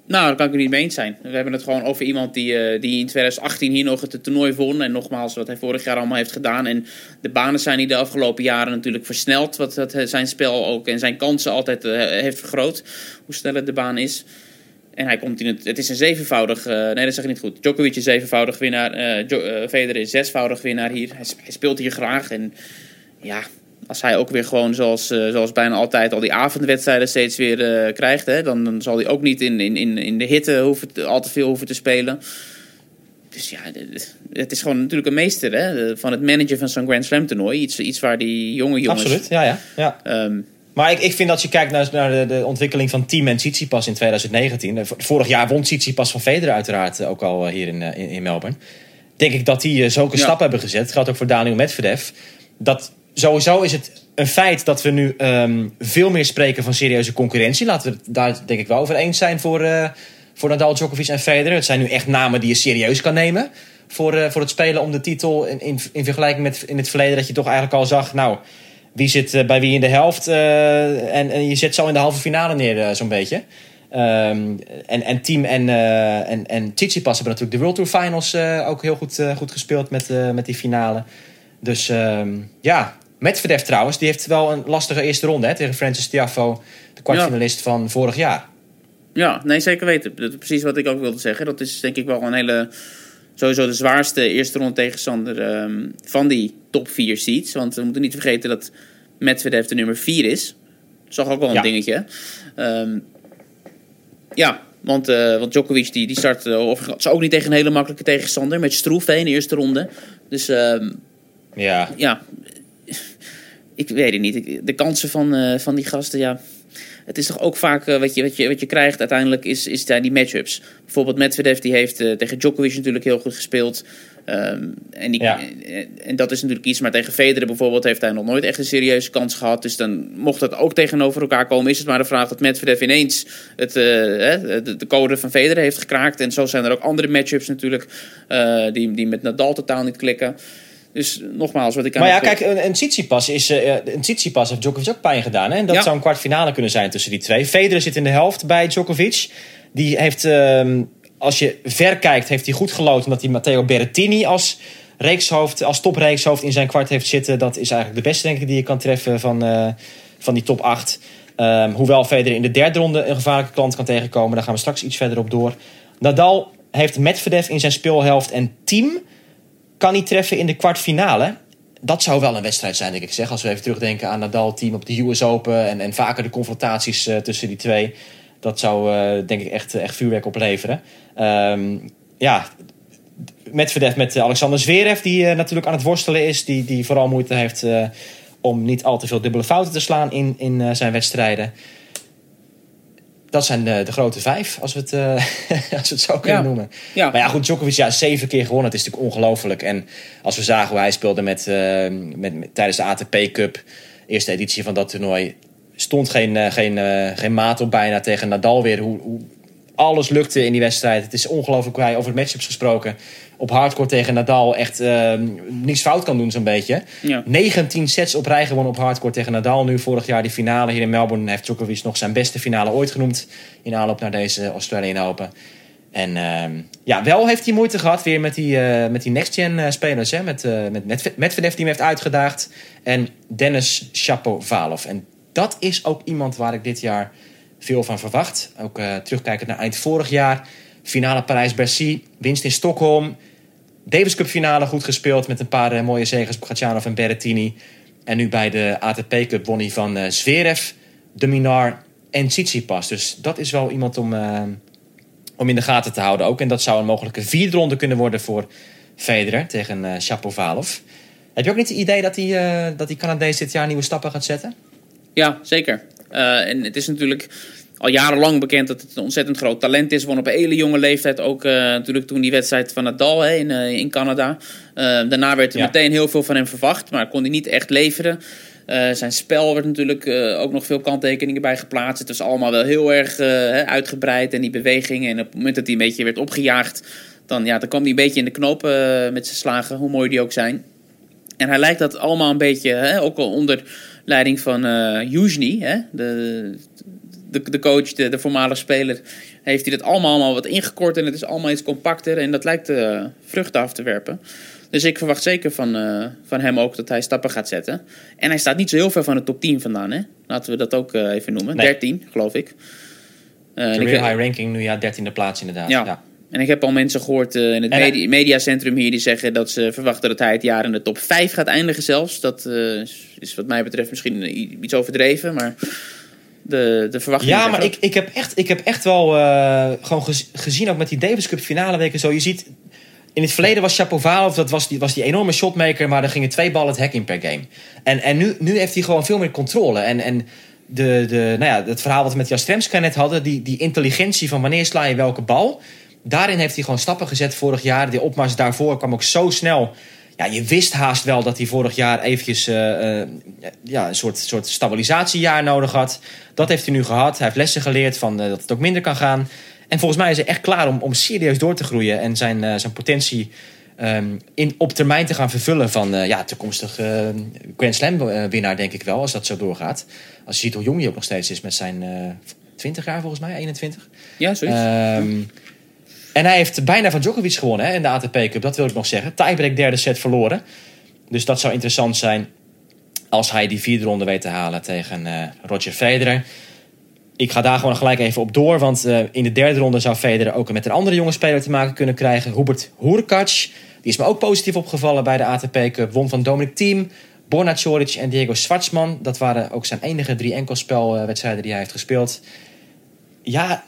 Nou, daar kan ik het niet mee eens zijn. We hebben het gewoon over iemand die, eh, die in 2018 hier nog het toernooi won. En nogmaals, wat hij vorig jaar allemaal heeft gedaan. En de banen zijn die de afgelopen jaren natuurlijk versneld. Wat dat, eh, zijn spel ook en zijn kansen altijd eh, heeft vergroot. Hoe sneller de baan is. En hij komt in het. Het is een zevenvoudig. nee, dat zeg ik niet goed. Djokovic is zevenvoudig winnaar. Jo- Federer is zesvoudig winnaar hier. Hij, hij speelt hier graag. En ja, als hij ook weer gewoon zoals, eh, zoals bijna altijd al die avondwedstrijden steeds weer eh, krijgt, hè, dan, dan zal hij ook niet in, in, in, in de hitte hoeven te- al te veel hoeven te spelen. Dus ja, het is gewoon natuurlijk een meester hè, van het managen van zo'n Grand Slam toernooi. Iets, iets waar die jonge jongens... Absoluut, ja, ja. ja. ehm, Maar ik, ik vind dat je kijkt naar, naar de, de ontwikkeling van team en Tsitsipas in 2019. Eh, Vorig jaar won Tsitsipas van Federer uiteraard ook al hier in, in, in Melbourne. Denk ik dat die zulke Ja. stap hebben gezet. Geldt ook voor Daniel Medvedev. Dat sowieso is het een feit dat we nu ehm, veel meer spreken van serieuze concurrentie. Laten we het daar denk ik wel over eens zijn voor, eh, voor Nadal, Djokovic en Federer. Het zijn nu echt namen die je serieus kan nemen voor, eh, voor het spelen om de titel. In, in, in vergelijking met in het verleden dat je toch eigenlijk al zag... nou, wie zit eh, bij wie in de helft. en, en je zit zo in de halve finale neer, zo'n beetje. Ehm, en, en Team en, eh en, en Tsitsipas hebben natuurlijk de World Tour Finals ook heel goed, goed gespeeld met, met die finale. Dus ehm, ja, Medvedev trouwens, die heeft wel een lastige eerste ronde hè, tegen Francis Tiafoe, de kwartfinalist van vorig jaar. Ja, nee, zeker weten. Dat is precies wat ik ook wilde zeggen. Dat is denk ik wel een hele. Sowieso de zwaarste eerste ronde tegenstander ehm, van die top 4 seeds. Want we moeten niet vergeten dat Medvedev de nummer 4 is. Toch ook wel een Ja. dingetje. Ehm, ja, want, eh, want Djokovic die, die start uh, ook niet tegen een hele makkelijke tegenstander. Met Stroef in de eerste ronde. Dus ehm, Ja, ja, ik weet het niet. Ik- De kansen van, eh, van die gasten, ja. Het is toch ook vaak eh, wat, je, wat, je, wat je krijgt uiteindelijk, is, is daar die matchups. Bijvoorbeeld Medvedev, die heeft eh, tegen Djokovic natuurlijk heel goed gespeeld. Ehm, en, die, Ja. en, en dat is natuurlijk iets. Maar tegen Federer bijvoorbeeld heeft hij nog nooit echt een serieuze kans gehad. Dus dan mocht dat ook tegenover elkaar komen. Is het maar de vraag dat Medvedev ineens het, eh, de, de code van Federer heeft gekraakt. En zo zijn er ook andere matchups natuurlijk. die, die met Nadal totaal niet klikken. Dus nogmaals, wat ik aan maar ja, kijk, een, een Tsitsipas is, eh, een Tsitsipas heeft Djokovic ook pijn gedaan. Hè? En dat Ja. zou een kwartfinale kunnen zijn tussen die twee. Federer zit in de helft bij Djokovic. Die heeft, ehm, als je ver kijkt, heeft hij goed geloten omdat hij Matteo Berrettini als reekshoofd, als topreekshoofd in zijn kwart heeft zitten. Dat is eigenlijk de beste, denk ik, die je kan treffen van, eh, van die top 8. Ehm, hoewel Federer in de derde ronde een gevaarlijke klant kan tegenkomen. Daar gaan we straks iets verder op door. Nadal heeft Medvedev in zijn speelhelft en team kan niet treffen in de kwartfinale. Dat zou wel een wedstrijd zijn, denk ik. Zeg. Als we even terugdenken aan Nadal-team op de US Open... en, en vaker de confrontaties eh, tussen die twee. Dat zou, eh, denk ik, echt, echt vuurwerk opleveren. Ehm ja, Medvedev met Alexander Zverev... die eh, natuurlijk aan het worstelen is. Die, die vooral moeite heeft om niet al te veel dubbele fouten te slaan in, in zijn wedstrijden. Dat zijn de, de grote vijf, als we het, eh, als we het zo kunnen Ja. noemen. Ja. Maar ja, goed, Djokovic, ja, zeven keer gewonnen. Het is natuurlijk ongelooflijk. En als we zagen hoe hij speelde met, eh, met, met- tijdens de ATP Cup, eerste editie van dat toernooi, stond geen, eh, geen, eh, geen maat op bijna tegen Nadal weer. Hoe, hoe alles lukte in die wedstrijd. Het is ongelooflijk hoe hij over matchups gesproken op hardcore tegen Nadal echt eh, niets fout kan doen zo'n beetje. Ja. 19 sets op rij gewonnen op hardcore tegen Nadal. Nu vorig jaar die finale hier in Melbourne heeft Djokovic nog zijn beste finale ooit genoemd in aanloop naar deze Australian Open. En ehm, ja, wel heeft hij moeite gehad weer met die, eh, met die next-gen eh, spelers. Hè? Met, eh met Medve- Medvedev die hem heeft uitgedaagd. En Dennis Shapovalov. En dat is ook iemand waar ik dit jaar veel van verwacht. Ook uh, terugkijkend naar eind vorig jaar. Finale Parijs-Bercy, winst in Stockholm. Davis Cup finale goed gespeeld met een paar uh, mooie zegens. Gatjanov en Berrettini. En nu bij de ATP Cup won hij van uh, Zverev, de Minar en Tsitsipas. Dus dat is wel iemand om, om in de gaten te houden ook. En dat zou een mogelijke vierde ronde kunnen worden voor Federer tegen uh. Heb je ook niet het idee dat die, dat die Canadees dit jaar nieuwe stappen gaat zetten? Ja, zeker. Uh, en het is natuurlijk al jarenlang bekend dat het een ontzettend groot talent is. Won op een hele jonge leeftijd ook natuurlijk toen die wedstrijd van Nadal hè, in, in Canada. daarna werd er ja. meteen heel veel van hem verwacht, maar kon hij niet echt leveren. zijn spel werd natuurlijk ook nog veel kanttekeningen bij geplaatst. Het was allemaal wel heel erg uitgebreid en die bewegingen. En op het moment dat hij een beetje werd opgejaagd, dan, ja, dan kwam hij een beetje in de knoop met zijn slagen, hoe mooi die ook zijn. En hij lijkt dat allemaal een beetje, hè, ook al onder leiding van uh, Yuzhny, hè, de, de, de coach, de, de voormalige speler, heeft hij dat allemaal, allemaal wat ingekort en het is allemaal iets compacter en dat lijkt uh, vruchten af te werpen. Dus ik verwacht zeker van, uh, van hem ook dat hij stappen gaat zetten. En hij staat niet zo heel ver van de top 10 vandaan, hè? Laten we dat ook even noemen. Nee. 13, geloof ik. Uh, Career high ranking nu ja, 13e plaats inderdaad. Ja. ja. En ik heb al mensen gehoord uh, in het media, mediacentrum hier die zeggen dat ze verwachten dat hij het jaar in de top 5 gaat eindigen zelfs. Dat uh, is wat mij betreft misschien iets overdreven, maar de, de verwachting Ja, maar ik, ik, heb echt, ik heb echt wel uh, gewoon gezien ook met die Davis Cup finale weken zo. Je ziet, in het verleden was Chapovalov, dat was die, was die enorme shotmaker, maar er gingen twee ballen het hek in per game. En, en nu, nu heeft hij gewoon veel meer controle. En, en de, de, nou ja, het verhaal wat we met Jastremska net hadden, die, die intelligentie van wanneer sla je welke bal daarin heeft hij gewoon stappen gezet vorig jaar. Die opmars daarvoor kwam ook zo snel. Ja, je wist haast wel dat hij vorig jaar eventjes uh, uh, ja, een soort, soort stabilisatiejaar nodig had. Dat heeft hij nu gehad. Hij heeft lessen geleerd van uh, dat het ook minder kan gaan. En volgens mij is hij echt klaar om, om serieus door te groeien. En zijn, zijn potentie um, in, op termijn te gaan vervullen van ja, toekomstig Grand Slam winnaar, denk ik wel. Als dat zo doorgaat. Als je ziet hoe jong hij ook nog steeds is met zijn 20 jaar volgens mij, 21. Ja, zoiets. Um, en hij heeft bijna van Djokovic gewonnen hè, in de ATP Cup. Dat wil ik nog zeggen. Tiebreak derde set verloren. Dus dat zou interessant zijn als hij die vierde ronde weet te halen tegen uh, Roger Federer. Ik ga daar gewoon gelijk even op door. Want uh, in de derde ronde zou Federer ook met een andere jonge speler te maken kunnen krijgen. Hubert Hurkacz. Die is me ook positief opgevallen bij de ATP Cup. Won van Dominic Thiem, Borna Coric en Diego Schwartzman. Dat waren ook zijn enige drie enkelspelwedstrijden die hij heeft gespeeld. Ja,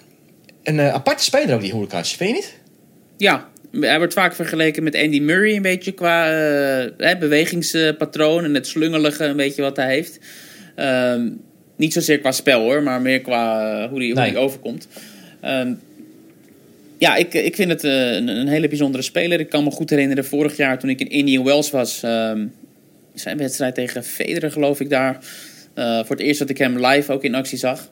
een uh, aparte speler ook, die Hurkacz. Vind je niet? Ja, hij wordt vaak vergeleken met Andy Murray een beetje qua uh, bewegingspatroon en het slungelige een beetje wat hij heeft. Uh, niet zozeer qua spel hoor, maar meer qua uh, hoe hij nee. overkomt. Um, ja, ik, ik vind het een, een, hele bijzondere speler. Ik kan me goed herinneren, vorig jaar toen ik in Indian Wells was, um, zijn wedstrijd tegen Federer geloof ik daar. voor het eerst dat ik hem live ook in actie zag.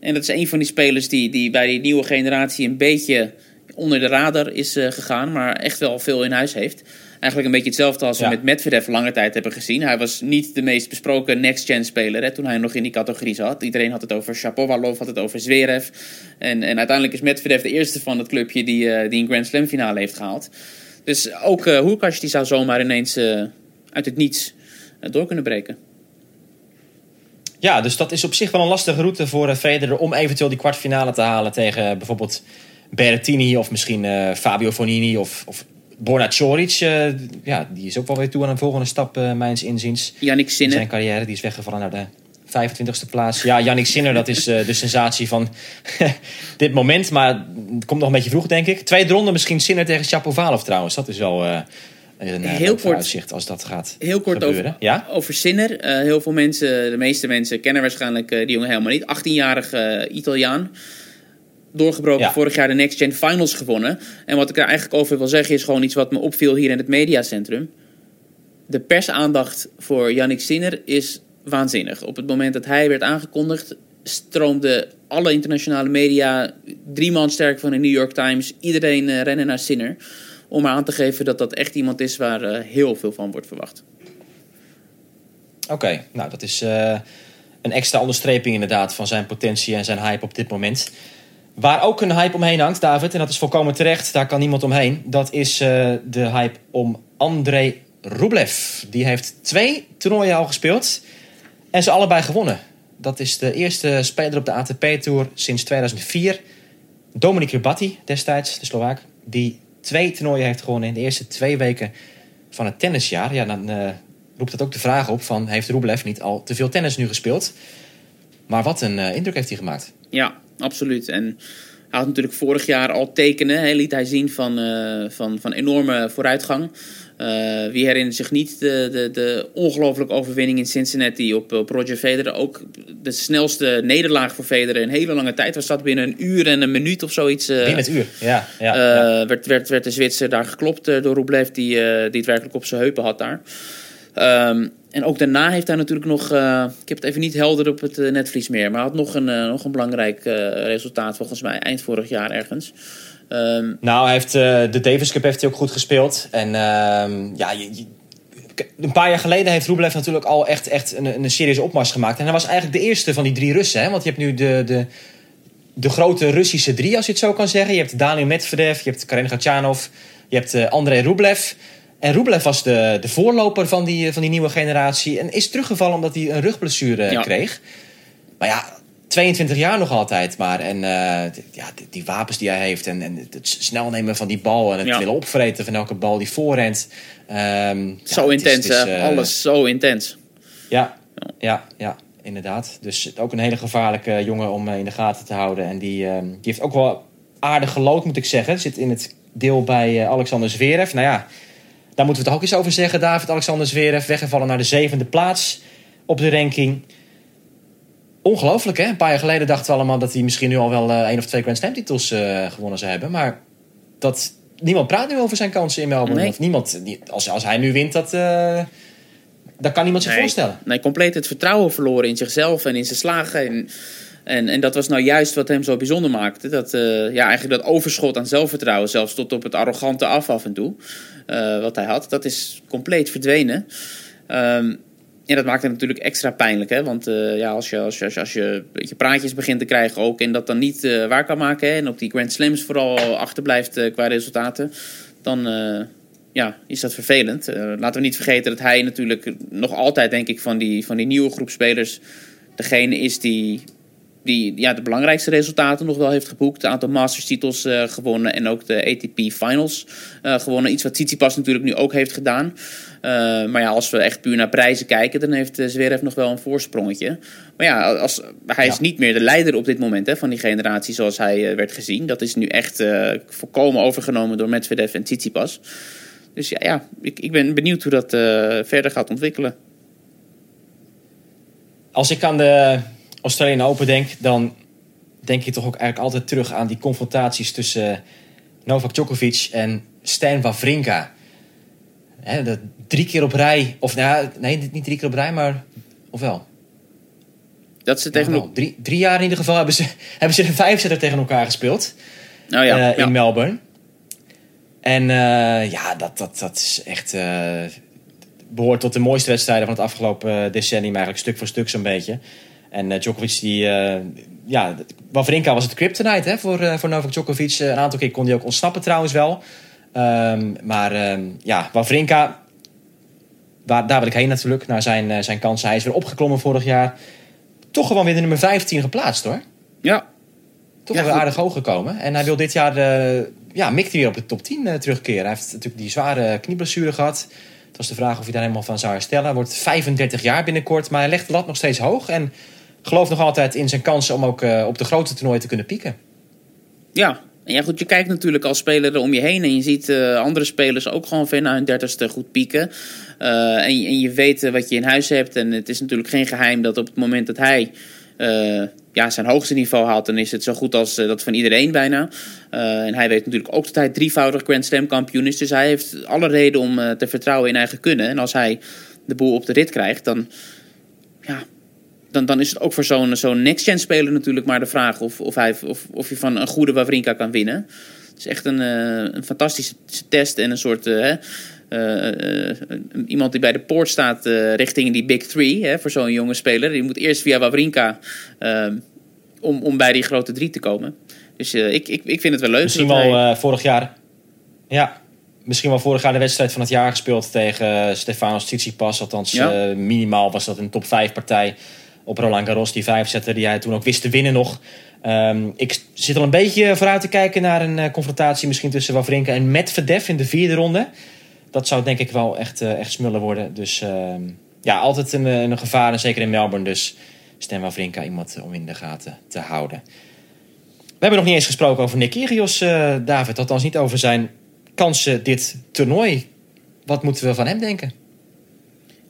En dat is een van die spelers die, die bij die nieuwe generatie een beetje onder de radar is uh, gegaan, maar echt wel veel in huis heeft. Eigenlijk een beetje hetzelfde als we ja. met Medvedev lange tijd hebben gezien. Hij was niet de meest besproken next-gen speler hè, toen hij nog in die categorie zat. Iedereen had het over Shapovalov, had het over Zverev. En, en uiteindelijk is Medvedev de eerste van het clubje die, uh, die een Grand Slam finale heeft gehaald. Dus ook uh, die zou zomaar ineens uit het niets door kunnen breken. Ja, dus dat is op zich wel een lastige route voor Federer om eventueel die kwartfinale te halen tegen bijvoorbeeld Berrettini of misschien uh, Fabio Fonini of, of Borna Coric. Uh, ja, die is ook wel weer toe aan een volgende stap, uh, mijns inziens. Yannick Sinner. Zijn carrière, die is weggevallen naar de 25e plaats. Ja, Yannick Sinner, dat is de sensatie van dit moment. Maar het komt nog een beetje vroeg, denk ik. Tweede ronde misschien Sinner tegen Shapovalov trouwens. Dat is wel een heel kort uitzicht als dat gaat Heel kort gebeuren. over, ja? over Sinner. Uh, heel veel mensen, de meeste mensen kennen waarschijnlijk uh, die jongen helemaal niet. 18-jarige uh, Italiaan. Doorgebroken, ja. vorig jaar de Next Gen Finals gewonnen. En wat ik er eigenlijk over wil zeggen is gewoon iets wat me opviel hier in het mediacentrum. De persaandacht voor Yannick Sinner is waanzinnig. Op het moment dat hij werd aangekondigd, stroomde alle internationale media drie man sterk van de New York Times. Iedereen rennen naar Sinner om aan te geven dat dat echt iemand is waar uh, heel veel van wordt verwacht. Oké, nou dat is uh, een extra onderstreping inderdaad van zijn potentie en zijn hype op dit moment. Waar ook een hype omheen hangt, David, en dat is volkomen terecht, daar kan niemand omheen. Dat is uh, de hype om Andrei Rublev. Die heeft twee toernooien al gespeeld en ze allebei gewonnen. Dat is de eerste speler op de ATP-tour sinds 2004. Dominik Ribatti destijds, de Slovaak. Die twee toernooien heeft gewonnen in de eerste twee weken van het tennisjaar. Ja, dan eh, roept dat ook de vraag op van... heeft Rublev niet al te veel tennis nu gespeeld? Maar wat een eh, indruk heeft hij gemaakt. Ja, absoluut. En hij had natuurlijk vorig jaar al tekenen, liet hij zien van, eh, van, van enorme vooruitgang. Eh, wie herinnert zich niet de, de, de ongelooflijke overwinning in Cincinnati op, op Roger Federer? Ook de snelste nederlaag voor Federer in hele lange tijd. Was dat binnen een uur en een minuut of zoiets? eh, Binnen het uur, ja. ja, eh, ja. werd, werd, werd de Zwitser daar geklopt door Rublev, die, die het werkelijk op zijn heupen had daar. Ehm, en ook daarna heeft hij natuurlijk nog, ik heb het even niet helder op het netvlies meer, maar hij had nog een, nog een belangrijk resultaat volgens mij eind vorig jaar ergens. Ehm, Nou, hij heeft, eh, de Davis Cup heeft hij ook goed gespeeld. En ehm, ja, je, je- een paar jaar geleden heeft Rublev natuurlijk al echt, echt een, een serieuze opmars gemaakt. En hij was eigenlijk de eerste van die drie Russen. Hè? Want je hebt nu de, de, de grote Russische drie, als je het zo kan zeggen. Je hebt Daniel Medvedev, je hebt Karen Khachanov, je hebt eh, Andrei Rublev. En Rublev was de, de voorloper van die, van die nieuwe generatie. En is teruggevallen omdat hij een rugblessure Ja. kreeg. Maar ja, 22 jaar nog altijd maar. En eh, ja, die, wapens die hij heeft. En, en het snel nemen van die bal. En het Ja. willen opvreten van elke bal die voorrent. Ehm, zo ja, is- intens, is, hè? eh, alles zo intens. Ja, ja, ja, inderdaad. Dus ook een hele gevaarlijke jongen om eh, in de gaten te houden. En die, ehm, die heeft ook wel aardig gelood, moet ik zeggen. Zit in het deel bij Alexander Zverev. Nou ja, daar moeten we het ook eens over zeggen. David Alexander Zverev weggevallen naar de zevende plaats op de ranking. Ongelooflijk, hè? Een paar jaar geleden dachten we allemaal dat hij misschien nu al wel eh, één of twee Grand Slam titels eh, gewonnen zou hebben. Maar dat, niemand praat nu over zijn kansen in Melbourne. Nee. Of niemand, die- als, als hij nu wint, dat, eh, dat kan niemand zich Nee, voorstellen. Nee, compleet het vertrouwen verloren in zichzelf en in zijn slagen. En, en, en dat was nou juist wat hem zo bijzonder maakte. Dat, eh, ja, eigenlijk dat overschot aan zelfvertrouwen, zelfs tot op het arrogante af af en toe, eh, wat hij had, dat is compleet verdwenen. Ehm, en dat maakt het natuurlijk extra pijnlijk, hè? Want eh, ja, als je, als, je, als, je, je een beetje praatjes begint te krijgen ook en dat dan niet eh, waar kan maken, hè? en op die Grand Slams vooral achterblijft eh, qua resultaten, dan, ja, is dat vervelend. Laten we niet vergeten dat hij natuurlijk nog altijd, denk ik, van die, van die nieuwe groep spelers degene is die, die ja, de belangrijkste resultaten nog wel heeft geboekt. Een aantal Masters titels eh, gewonnen en ook de ATP Finals eh, gewonnen. Iets wat Tsitsipas natuurlijk nu ook heeft gedaan. Eh, maar ja, als we echt puur naar prijzen kijken, dan heeft Zverev nog wel een voorsprongetje. Maar ja, als, hij is niet meer de leider op dit moment hè, van die generatie zoals hij werd gezien. Dat is nu echt volkomen overgenomen door Medvedev en Tsitsipas. Dus ja, ja ik, ik ben benieuwd hoe dat verder gaat ontwikkelen. Als ik aan de Australian Open denk, dan denk ik toch ook eigenlijk altijd terug aan die confrontaties tussen Novak Djokovic en Stan Wawrinka. Hè, dat drie keer op rij, of nou, nee, niet drie keer op rij, maar ofwel. Dat ze tegen wel. drie, drie jaar in ieder geval hebben ze, hebben ze de vijf zetten tegen elkaar gespeeld. Oh ja, eh, ja. in Melbourne. En eh, ja, dat, dat, dat is echt. eh, behoort tot de mooiste wedstrijden van het afgelopen eh, decennium, eigenlijk stuk voor stuk zo'n beetje. En eh, Djokovic, die. eh, ja, Wawrinka was het kryptonite hè, voor, eh, voor Novak Djokovic. Een aantal keer kon hij ook ontsnappen trouwens wel. Ehm, maar ehm, ja, Wawrinka. Waar, daar wil ik heen natuurlijk, naar zijn, zijn kansen. Hij is weer opgeklommen vorig jaar. Toch gewoon weer de nummer 15 geplaatst hoor ja, toch Ja, weer goed. aardig hoog gekomen. En hij wil dit jaar, eh ja, mikt hij weer op de top 10 eh, terugkeren. Hij heeft natuurlijk die zware knieblessure gehad. Het was de vraag of hij daar helemaal van zou herstellen. Hij wordt 35 jaar binnenkort, maar hij legt de lat nog steeds hoog. En gelooft nog altijd in zijn kansen om ook eh, op de grote toernooien te kunnen pieken. Ja, ja, goed, je kijkt natuurlijk als speler er om je heen en je ziet eh, andere spelers ook gewoon ver na hun dertigste goed pieken. Eh, en, en je weet wat je in huis hebt. En het is natuurlijk geen geheim dat op het moment dat hij ja, zijn hoogste niveau haalt, dan is het zo goed als dat van iedereen bijna. En hij weet natuurlijk ook dat hij drievoudig Grand Slam kampioen is. Dus hij heeft alle reden om te vertrouwen in eigen kunnen. En als hij de boel op de rit krijgt, dan, ja, dan, dan is het ook voor zo'n zo'n next-gen speler natuurlijk maar de vraag of, of, hij, of, of je van een goede Wawrinka kan winnen. Het is echt een, eh, een fantastische test en een soort. eh, hè, eh, iemand die bij de poort staat richting die Big Three hè, voor zo'n jonge speler. Die moet eerst via Wawrinka om, om bij die grote drie te komen. Dus ik, ik, ik vind het wel leuk. Misschien wel hij- vorig jaar. Ja, misschien wel vorig jaar de wedstrijd van het jaar gespeeld tegen Stefanos Tsitsipas. Althans, Ja. minimaal was dat een top 5 partij. Op Roland Garros. Die vijf zetten die hij toen ook wist te winnen nog. Ehm, ik zit al een beetje vooruit te kijken naar een eh, confrontatie misschien tussen Wawrinka en Medvedev in de vierde ronde. Dat zou denk ik wel echt, eh, echt smullen worden. Dus ehm, ja, altijd een, eh, een gevaar. En zeker in Melbourne. Dus Stan Wawrinka iemand om in de gaten te houden. We hebben nog niet eens gesproken over Nick Kyrgios, David. Althans niet over zijn kansen dit toernooi. Wat moeten we van hem denken?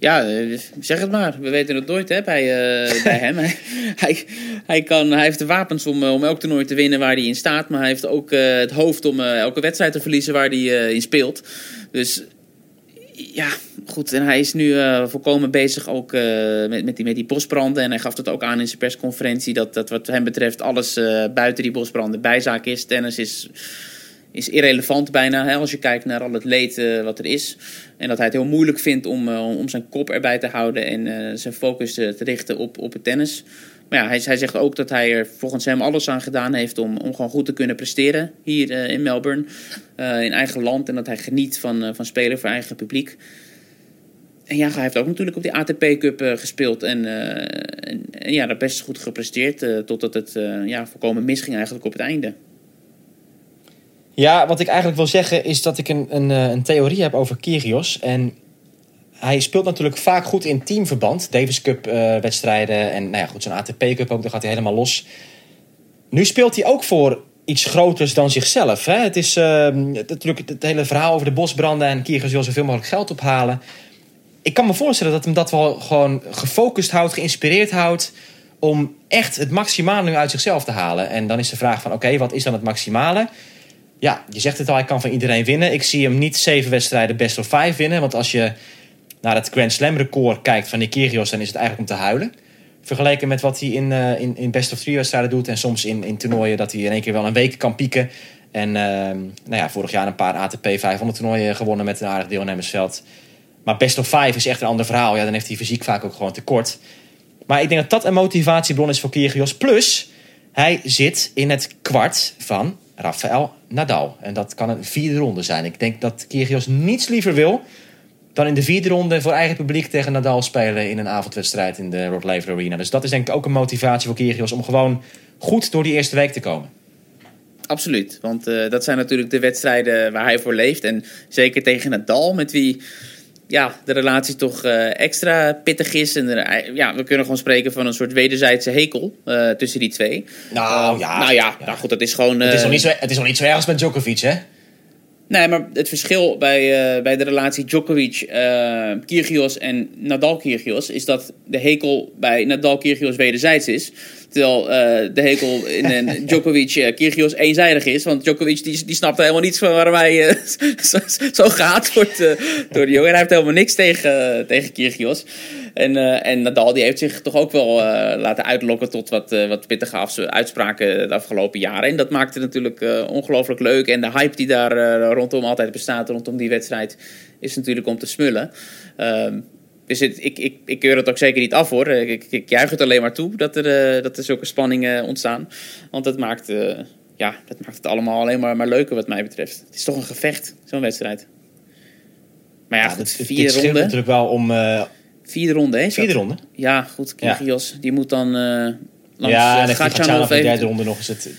Ja, eh, zeg het maar. We weten het nooit hè, bij, eh, bij hem. Hij, hij, hij, kan, hij heeft de wapens om, eh, om elk toernooi te winnen waar hij in staat. Maar hij heeft ook het hoofd om elke wedstrijd te verliezen waar hij in speelt. Dus ja, goed. En hij is nu volkomen bezig ook met, met, die, met die bosbranden. En hij gaf dat ook aan in zijn persconferentie. Dat, dat wat hem betreft alles buiten die bosbranden bijzaak is. Tennis is, is irrelevant bijna. Hè, als je kijkt naar al het leed eh, wat er is. En dat hij het heel moeilijk vindt om, eh, om zijn kop erbij te houden. En eh, zijn focus te richten op, op het tennis. Maar ja, hij, hij zegt ook dat hij er volgens hem alles aan gedaan heeft om, om gewoon goed te kunnen presteren hier in Melbourne. in eigen land. En dat hij geniet van, van spelen voor eigen publiek. En ja, hij heeft ook natuurlijk op die ATP Cup gespeeld. En, en, ja, daar best goed gepresteerd. totdat het ja, volkomen misging eigenlijk op het einde. Ja, wat ik eigenlijk wil zeggen is dat ik een, een, eh, een theorie heb over Kyrgios. En hij speelt natuurlijk vaak goed in teamverband. Davis Cup eh, wedstrijden en nou ja, goed, zo'n ATP Cup ook, daar gaat hij helemaal los. Nu speelt hij ook voor iets groters dan zichzelf. Hè? Het is eh, het- natuurlijk het hele verhaal over de bosbranden en Kyrgios wil zoveel mogelijk geld ophalen. Ik kan me voorstellen dat hem dat wel gewoon gefocust houdt, geïnspireerd houdt om echt het maximale nu uit zichzelf te halen. En dan is de vraag van oké, wat is dan het maximale? Ja, je zegt het al, hij kan van iedereen winnen. Ik zie hem niet zeven wedstrijden best of vijf winnen. Want als je naar het Grand Slam record kijkt van Kyrgios... dan is het eigenlijk om te huilen. Vergeleken met wat hij in, eh, in, in best of three wedstrijden doet... en soms in, in toernooien dat hij in één keer wel een week kan pieken. En ehm, nou ja, vorig jaar een paar ATP 500 toernooien gewonnen... met een aardig deelnemersveld. Maar best of five is echt een ander verhaal. Ja, dan heeft hij fysiek vaak ook gewoon tekort. Maar ik denk dat dat een motivatiebron is voor Kyrgios. Plus, hij zit in het kwart van Rafael Nadal. En dat kan een vierde ronde zijn. Ik denk dat Kyrgios niets liever wil dan in de vierde ronde voor eigen publiek tegen Nadal spelen in een avondwedstrijd in de Rod Laver Arena. Dus dat is denk ik ook een motivatie voor Kyrgios om gewoon goed door die eerste week te komen. Absoluut, want eh, dat zijn natuurlijk de wedstrijden waar hij voor leeft. En zeker tegen Nadal, met wie ja, de relatie toch eh, extra pittig is. En er- ja, we kunnen gewoon spreken van een soort wederzijdse hekel eh, tussen die twee. Nou, Eh, ja. Nou ja, Ja. nou goed, dat is gewoon... Het is eh, nog niet zo, het is nog niet zo erg als met Djokovic, hè? Nee, maar het verschil bij, eh, bij de relatie Djokovic, eh Kyrgios en Nadal-Kyrgios is dat de hekel bij Nadal-Kyrgios wederzijds is. Terwijl eh, de hekel in een Djokovic-Kyrgios eenzijdig is. Want Djokovic die, die snapt helemaal niets van waarom hij eh, zo, zo gaat wordt, eh, door de jongen. En hij heeft helemaal niks tegen, tegen Kyrgios. En, eh, en Nadal die heeft zich toch ook wel eh, laten uitlokken tot wat, eh, wat pittige uitspraken de afgelopen jaren. En dat maakt het natuurlijk eh, ongelooflijk leuk. En de hype die daar eh, rondom altijd bestaat, rondom die wedstrijd, is natuurlijk om te smullen. Ehm, dus het, ik, ik, ik keur het ook zeker niet af hoor. Ik, ik, ik juich het alleen maar toe dat er, eh, dat er zulke spanningen ontstaan. Want dat maakt, eh, ja, dat maakt het allemaal alleen maar, maar leuker wat mij betreft. Het is toch een gevecht, zo'n wedstrijd. Maar ja, Ja, goed, dit vier ronden. natuurlijk wel om eh Vierde ronde, hè? vierde ronde. Ja, goed. Kyrgios, die moet dan eh langs ja, ja, en Gatchanov in de derde ronde nog eens. Het,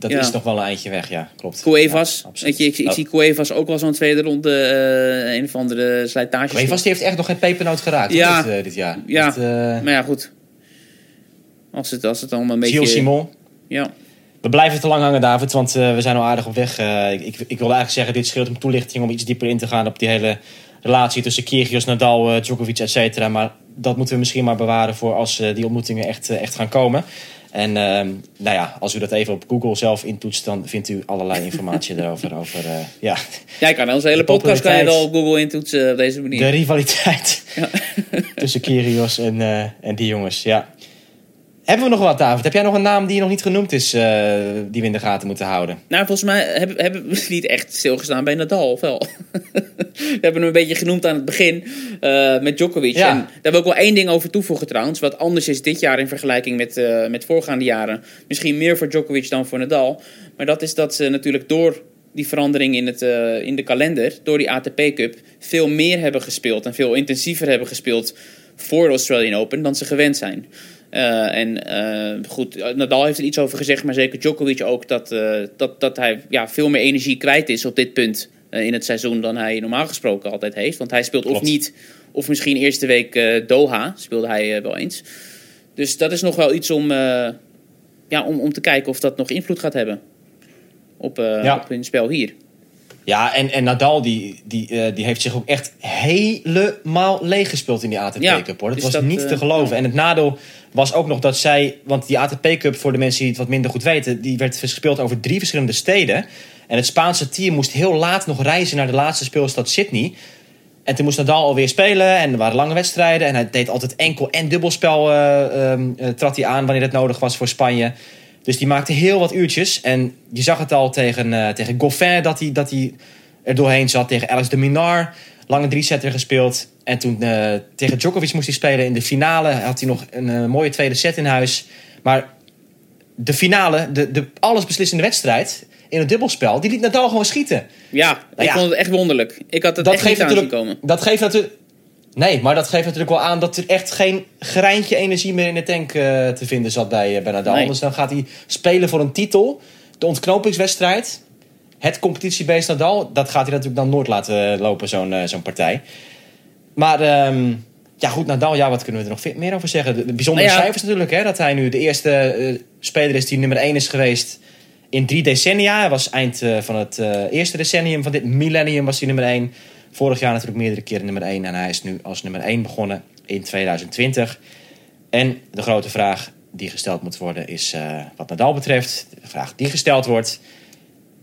dat Ja. is nog wel een eindje weg, ja, klopt. Cuevas, Ja, weet je, ik, ik Oh, zie Cuevas ook wel zo'n tweede ronde eh, een of andere slijtage. Cuevas die heeft echt nog geen pepernoot geraakt Ja. dit, eh, dit jaar. Ja. Dat, eh, Maar ja, goed. Als het, als het allemaal een beetje... Gilles Simon. Ja. We blijven te lang hangen, David, want we zijn al aardig op weg. Ik, ik, wilde eigenlijk zeggen, dit scheelt om toelichting om iets dieper in te gaan op die hele relatie tussen Kyrgios, Nadal, Djokovic, et cetera. Maar dat moeten we misschien maar bewaren voor als die ontmoetingen echt, echt gaan komen. En ehm, nou ja, als u dat even op Google zelf intoetst, dan vindt u allerlei informatie erover. Over, eh, ja, Jij kan onze hele podcast kan je populariteit. op Google intoetsen op deze manier. de rivaliteit tussen Kyrgios en, eh, en die jongens. Ja. Hebben we nog wat, David? Heb jij nog een naam die nog niet genoemd is, eh, die we in de gaten moeten houden? Nou, volgens mij hebben, hebben we niet echt stilgestaan bij Nadal, of wel? we hebben hem een beetje genoemd aan het begin eh, met Djokovic. Ja. En daar wil ik wel één ding over toevoegen trouwens. Wat anders is dit jaar in vergelijking met, eh, met voorgaande jaren. Misschien meer voor Djokovic dan voor Nadal. Maar dat is dat ze natuurlijk door die verandering in, het, in de kalender, door die ATP Cup, veel meer hebben gespeeld en veel intensiever hebben gespeeld voor de Australian Open dan ze gewend zijn. Eh, en eh, goed, Nadal heeft er iets over gezegd, maar zeker Djokovic ook, dat, eh, dat, dat hij ja, veel meer energie kwijt is op dit punt eh, in het seizoen dan hij normaal gesproken altijd heeft. Want hij speelt of niet, of misschien eerste week eh, Doha speelde hij eh, wel eens. Dus dat is nog wel iets om, eh, ja, om, om te kijken of dat nog invloed gaat hebben op, eh, Ja. op hun spel hier. Ja, en, en Nadal die, die, eh, die heeft zich ook echt helemaal leeggespeeld in die ATP Ja, Cup. Hoor. Dat was dat, niet eh, te geloven. ja. En het nadeel was ook nog dat zij... Want die ATP Cup, voor de mensen die het wat minder goed weten... die werd gespeeld over drie verschillende steden. En het Spaanse team moest heel laat nog reizen naar de laatste speelstad Sydney. En toen moest Nadal alweer spelen en er waren lange wedstrijden. En hij deed altijd enkel en dubbelspel eh, ehm, eh, trad hij aan wanneer het nodig was voor Spanje. Dus die maakte heel wat uurtjes. En je zag het al tegen, eh tegen Goffin dat hij, dat hij er doorheen zat. Tegen Alex de Minar. Lange drie-setter gespeeld. En toen eh, tegen Djokovic moest hij spelen in de finale. Had hij nog een eh, mooie tweede set in huis. Maar de finale, de, de allesbeslissende wedstrijd in het dubbelspel... die liet Nadal gewoon schieten. Ja, ik Nou ja. vond het echt wonderlijk. Ik had het dat echt geeft niet komen. Dat geeft natuurlijk. Nee, maar dat geeft natuurlijk wel aan dat er echt geen greintje energie meer in de tank eh, te vinden zat bij, eh, Nadal. Nee. Anders dan gaat hij spelen voor een titel. De ontknopingswedstrijd. Het competitiebeest Nadal. Dat gaat hij natuurlijk dan nooit laten lopen, zo'n eh, zo'n partij. Maar ehm, ja, goed, Nadal, ja, wat kunnen we er nog veel meer over zeggen? De, de bijzondere Nou ja. cijfers natuurlijk. Hè, dat hij nu de eerste eh, speler is die nummer 1 is geweest in drie decennia. Hij was eind eh, van het eh, eerste decennium van dit millennium was hij nummer 1. Vorig jaar natuurlijk meerdere keren nummer 1. En hij is nu als nummer 1 begonnen in 2020. En de grote vraag die gesteld moet worden is eh, wat Nadal betreft. De vraag die gesteld wordt.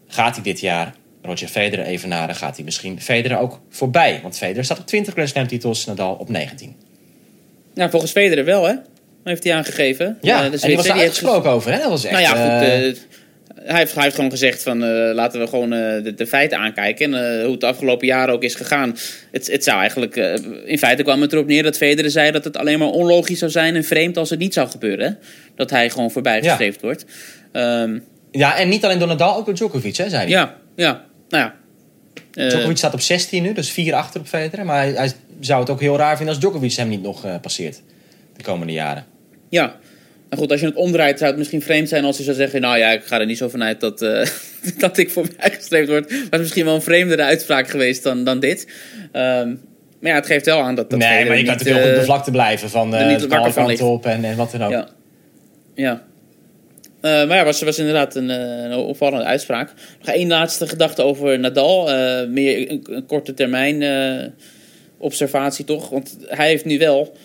Gaat hij dit jaar Roger Federer evenaren? Gaat hij misschien Federer ook voorbij? Want Federer staat op 20 Grand Slam titels, Nadal op 19. Ja, volgens Federer wel, hè? Heeft hij aangegeven. Ja, Eh, dus en die was uitgesproken over. Hè? Dat was echt... Nou ja, goed. eh, hij, heeft, hij heeft gewoon gezegd van eh, laten we gewoon eh, de, de feiten aankijken. En eh, hoe het de afgelopen jaren ook is gegaan. Het, het zou eigenlijk, in feite kwam het erop neer dat Federer zei dat het alleen maar onlogisch zou zijn en vreemd als het niet zou gebeuren. Dat hij gewoon voorbijgestreefd wordt. Ehm, ja, en niet alleen door Nadal, ook door Djokovic, hè, zei hij. ja, ja, nou ja. Djokovic staat op 16 nu, dus 4 achter op Federer. Maar hij, hij zou het ook heel raar vinden als Djokovic hem niet nog passeert. De komende jaren. Ja. Maar goed, als je het omdraait, zou het misschien vreemd zijn als hij zou zeggen: Nou ja, ik ga er niet zo vanuit dat, eh, dat ik voorbijgestreefd word. Maar het is misschien wel een vreemdere uitspraak geweest dan, dan dit. Ehm, maar ja, het geeft wel aan dat. dat nee, maar je kan natuurlijk ook op de eh, vlakte blijven van eh niet kanten ligt. op en, en wat dan ook. Ja. Ja. Maar ja, was, was inderdaad een, een opvallende uitspraak. Nog één laatste gedachte over Nadal. Meer een, een korte termijn observatie toch. Want hij heeft nu wel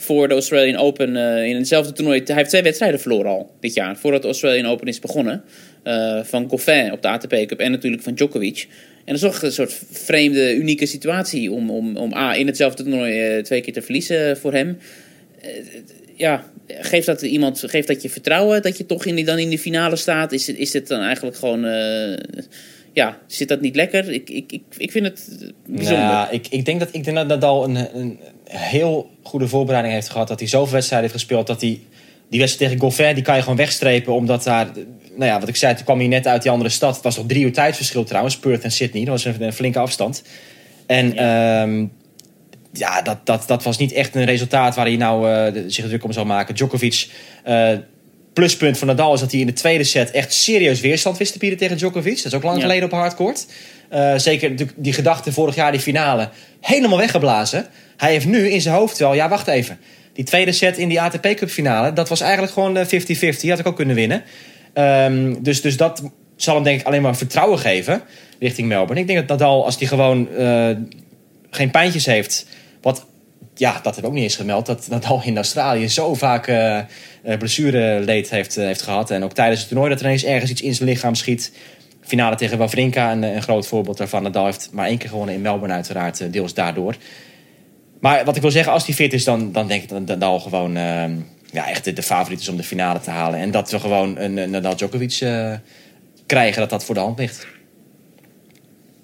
voor de Australian Open eh, in hetzelfde toernooi... Hij heeft twee wedstrijden verloren al dit jaar. Voordat de Australian Open is begonnen. Eh, van Goffin op de ATP Cup en natuurlijk van Djokovic. En dat is toch een soort vreemde, unieke situatie... om, om, om A, in hetzelfde toernooi eh, twee keer te verliezen voor hem ja, geeft dat iemand, geeft dat je vertrouwen dat je toch in die, dan in de finale staat? Is, is dit dan eigenlijk gewoon, ja, zit dat niet lekker? Ik, ik, ik, ik vind het bijzonder. Nou, ik, ik, denk dat, ik denk dat Nadal een, een heel goede voorbereiding heeft gehad. Dat hij zoveel wedstrijden heeft gespeeld. Dat hij die wedstrijd tegen Goffin, die kan je gewoon wegstrepen. Omdat daar, nou ja, wat ik zei, toen kwam hij net uit die andere stad. Het was nog drie uur tijdsverschil trouwens, Perth en Sydney. Dat was een, een flinke afstand. En ja, ja dat, dat, dat was niet echt een resultaat waar hij nou de- zich druk om zou maken. Djokovic, eh, pluspunt van Nadal is dat hij in de tweede set echt serieus weerstand wist te bieden tegen Djokovic. Dat is ook lang Ja. geleden op hardcourt. Eh, zeker die gedachte vorig jaar, die finale, helemaal weggeblazen. Hij heeft nu in zijn hoofd wel, ja wacht even. Die tweede set in die ATP Cup finale, dat was eigenlijk gewoon eh, 50-50. Die had ik ook kunnen winnen. Ehm, dus, dus dat zal hem denk ik alleen maar vertrouwen geven richting Melbourne. Ik denk dat Nadal, als hij gewoon eh, geen pijntjes heeft... Wat, ja, dat heb ik ook niet eens gemeld. Dat Nadal in Australië zo vaak eh eh, blessureleed heeft, eh, heeft gehad. En ook tijdens het toernooi dat er ineens ergens iets in zijn lichaam schiet. Finale tegen Wawrinka, een, een groot voorbeeld daarvan. Nadal heeft maar één keer gewonnen in Melbourne uiteraard, eh, deels daardoor. Maar wat ik wil zeggen, als hij fit is, dan, dan denk ik dat Nadal gewoon eh, ja, echt de, de favoriet is om de finale te halen. En dat we gewoon een, een Nadal Djokovic eh, krijgen, dat dat voor de hand ligt.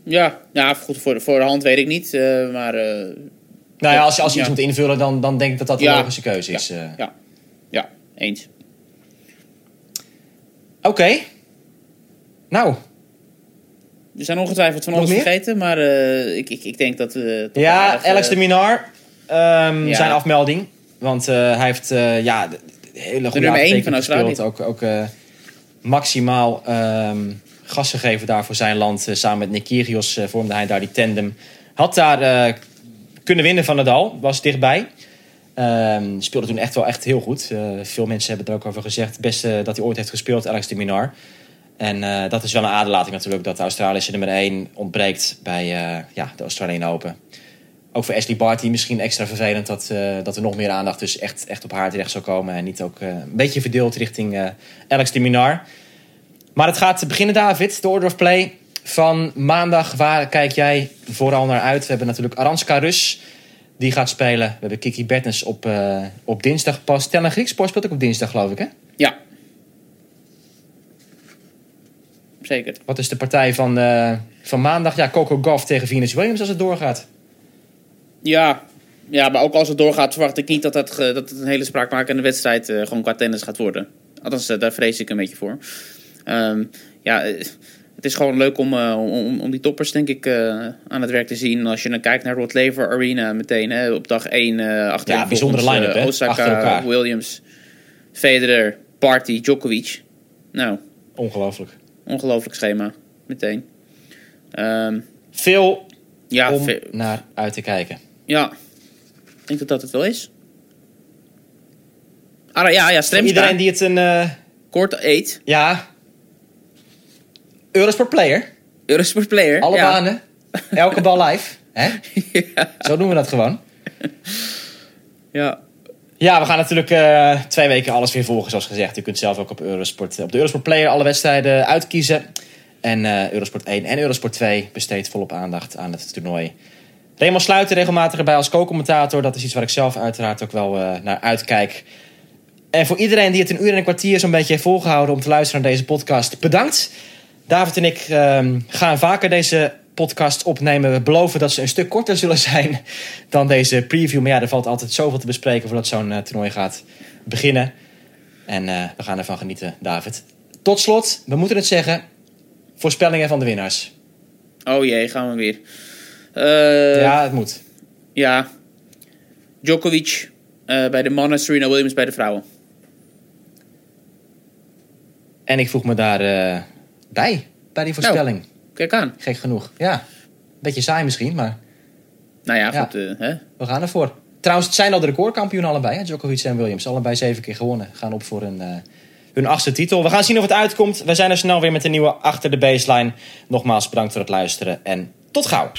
Ja, ja goed, voor, de- voor de hand weet ik niet. eh, maar eh, Nou ja, als je, als je Ja. iets moet invullen, dan, dan denk ik dat dat de Ja. logische keuze is. eh. ja, ja, eens. Oké. Nou, Er zijn ongetwijfeld van Nog alles meer? vergeten, maar eh, ik, ik, ik denk dat we... toch ja, aardig, Alex eh, de Minar. ehm, Ja. zijn afmelding. Want eh, hij heeft eh, ja, de, de hele goede nummer van Australië. Ook, ook eh, maximaal ehm, gas gegeven daar voor zijn land. Eh, samen met eh, vormde hij daar die tandem. Had daar eh, kunnen winnen van Nadal. Was dichtbij. Ehm, speelde toen echt wel echt heel goed. Eh, veel mensen hebben er ook over gezegd. Het beste dat hij ooit heeft gespeeld, Alex de Minar. En eh, dat is wel een aderlating natuurlijk. Dat de Australische nummer 1 ontbreekt bij eh, ja, de Australian Open. Ook voor Ashley Barty misschien extra vervelend dat, eh, dat er nog meer aandacht dus echt, echt op haar terecht zou komen. En niet ook eh, een beetje verdeeld richting eh, Alex de Minar. Maar het gaat beginnen, David. De order of play van maandag. Waar kijk jij vooral naar uit? We hebben natuurlijk Aranska Rus. Die gaat spelen. We hebben Kiki Bertens op, eh, op dinsdag pas. Tellen Griekspoor speelt ook op dinsdag, geloof ik, hè? Ja. Zeker. Wat is de partij van, eh, van maandag? Ja, Coco Gauff tegen Venus Williams als het doorgaat. Ja. ja, maar ook als het doorgaat, verwacht ik niet dat, dat, dat het een hele spraakmakende wedstrijd eh, gewoon qua tennis gaat worden. Althans, daar vrees ik een beetje voor. Ehm, ja, het is gewoon leuk om, eh, om, om die toppers, denk ik, eh, aan het werk te zien. Als je dan kijkt naar Rod Laver Arena meteen, hè, op dag 1 eh achter Ja, bijzondere line-up, hè? Osaka. Williams, Federer, Party, Djokovic. Nou, Ongelooflijk. ongelooflijk schema, meteen. Ehm, Veel ja, om ve- naar uit te kijken. ja, ik denk dat dat het wel is. Ah, ja, ja, iedereen die het een... Kort eet. ja... Eurosport Player. Eurosport Player. Alle ja. banen. Elke bal live. Hè? Zo doen we dat gewoon. Ja. Ja, we gaan natuurlijk eh, twee weken alles weer volgen, zoals gezegd. U kunt zelf ook op, Eurosport, op de Eurosport Player alle wedstrijden uitkiezen. En eh, Eurosport 1 en Eurosport 2 besteedt volop aandacht aan het toernooi. Raymond Sluiten regelmatig erbij als co-commentator. Dat is iets waar ik zelf uiteraard ook wel eh, naar uitkijk. En voor iedereen die het een uur en een kwartier zo'n beetje heeft volgehouden om te luisteren naar deze podcast, bedankt. David en ik ehm, gaan vaker deze podcast opnemen. We beloven dat ze een stuk korter zullen zijn dan deze preview. Maar ja, er valt altijd zoveel te bespreken voordat zo'n eh, toernooi gaat beginnen. En eh, we gaan ervan genieten, David. Tot slot, we moeten het zeggen, voorspellingen van de winnaars. Oh jee, gaan we weer. Eh, ja, het moet. ja. Djokovic bij de mannen, Serena Williams bij de vrouwen. En ik voeg me daar bij, bij die voorspelling. Kijk aan. Gek genoeg. Ja, beetje saai misschien, maar Nou ja, Ja. goed. eh, hè? we gaan ervoor. Trouwens, het zijn al de recordkampioenen allebei, hè? Djokovic en Williams. Allebei zeven keer gewonnen. Gaan op voor hun, eh, hun achtste titel. We gaan zien of het uitkomt. We zijn er snel weer met een nieuwe Achter de Baseline. Nogmaals bedankt voor het luisteren en tot gauw.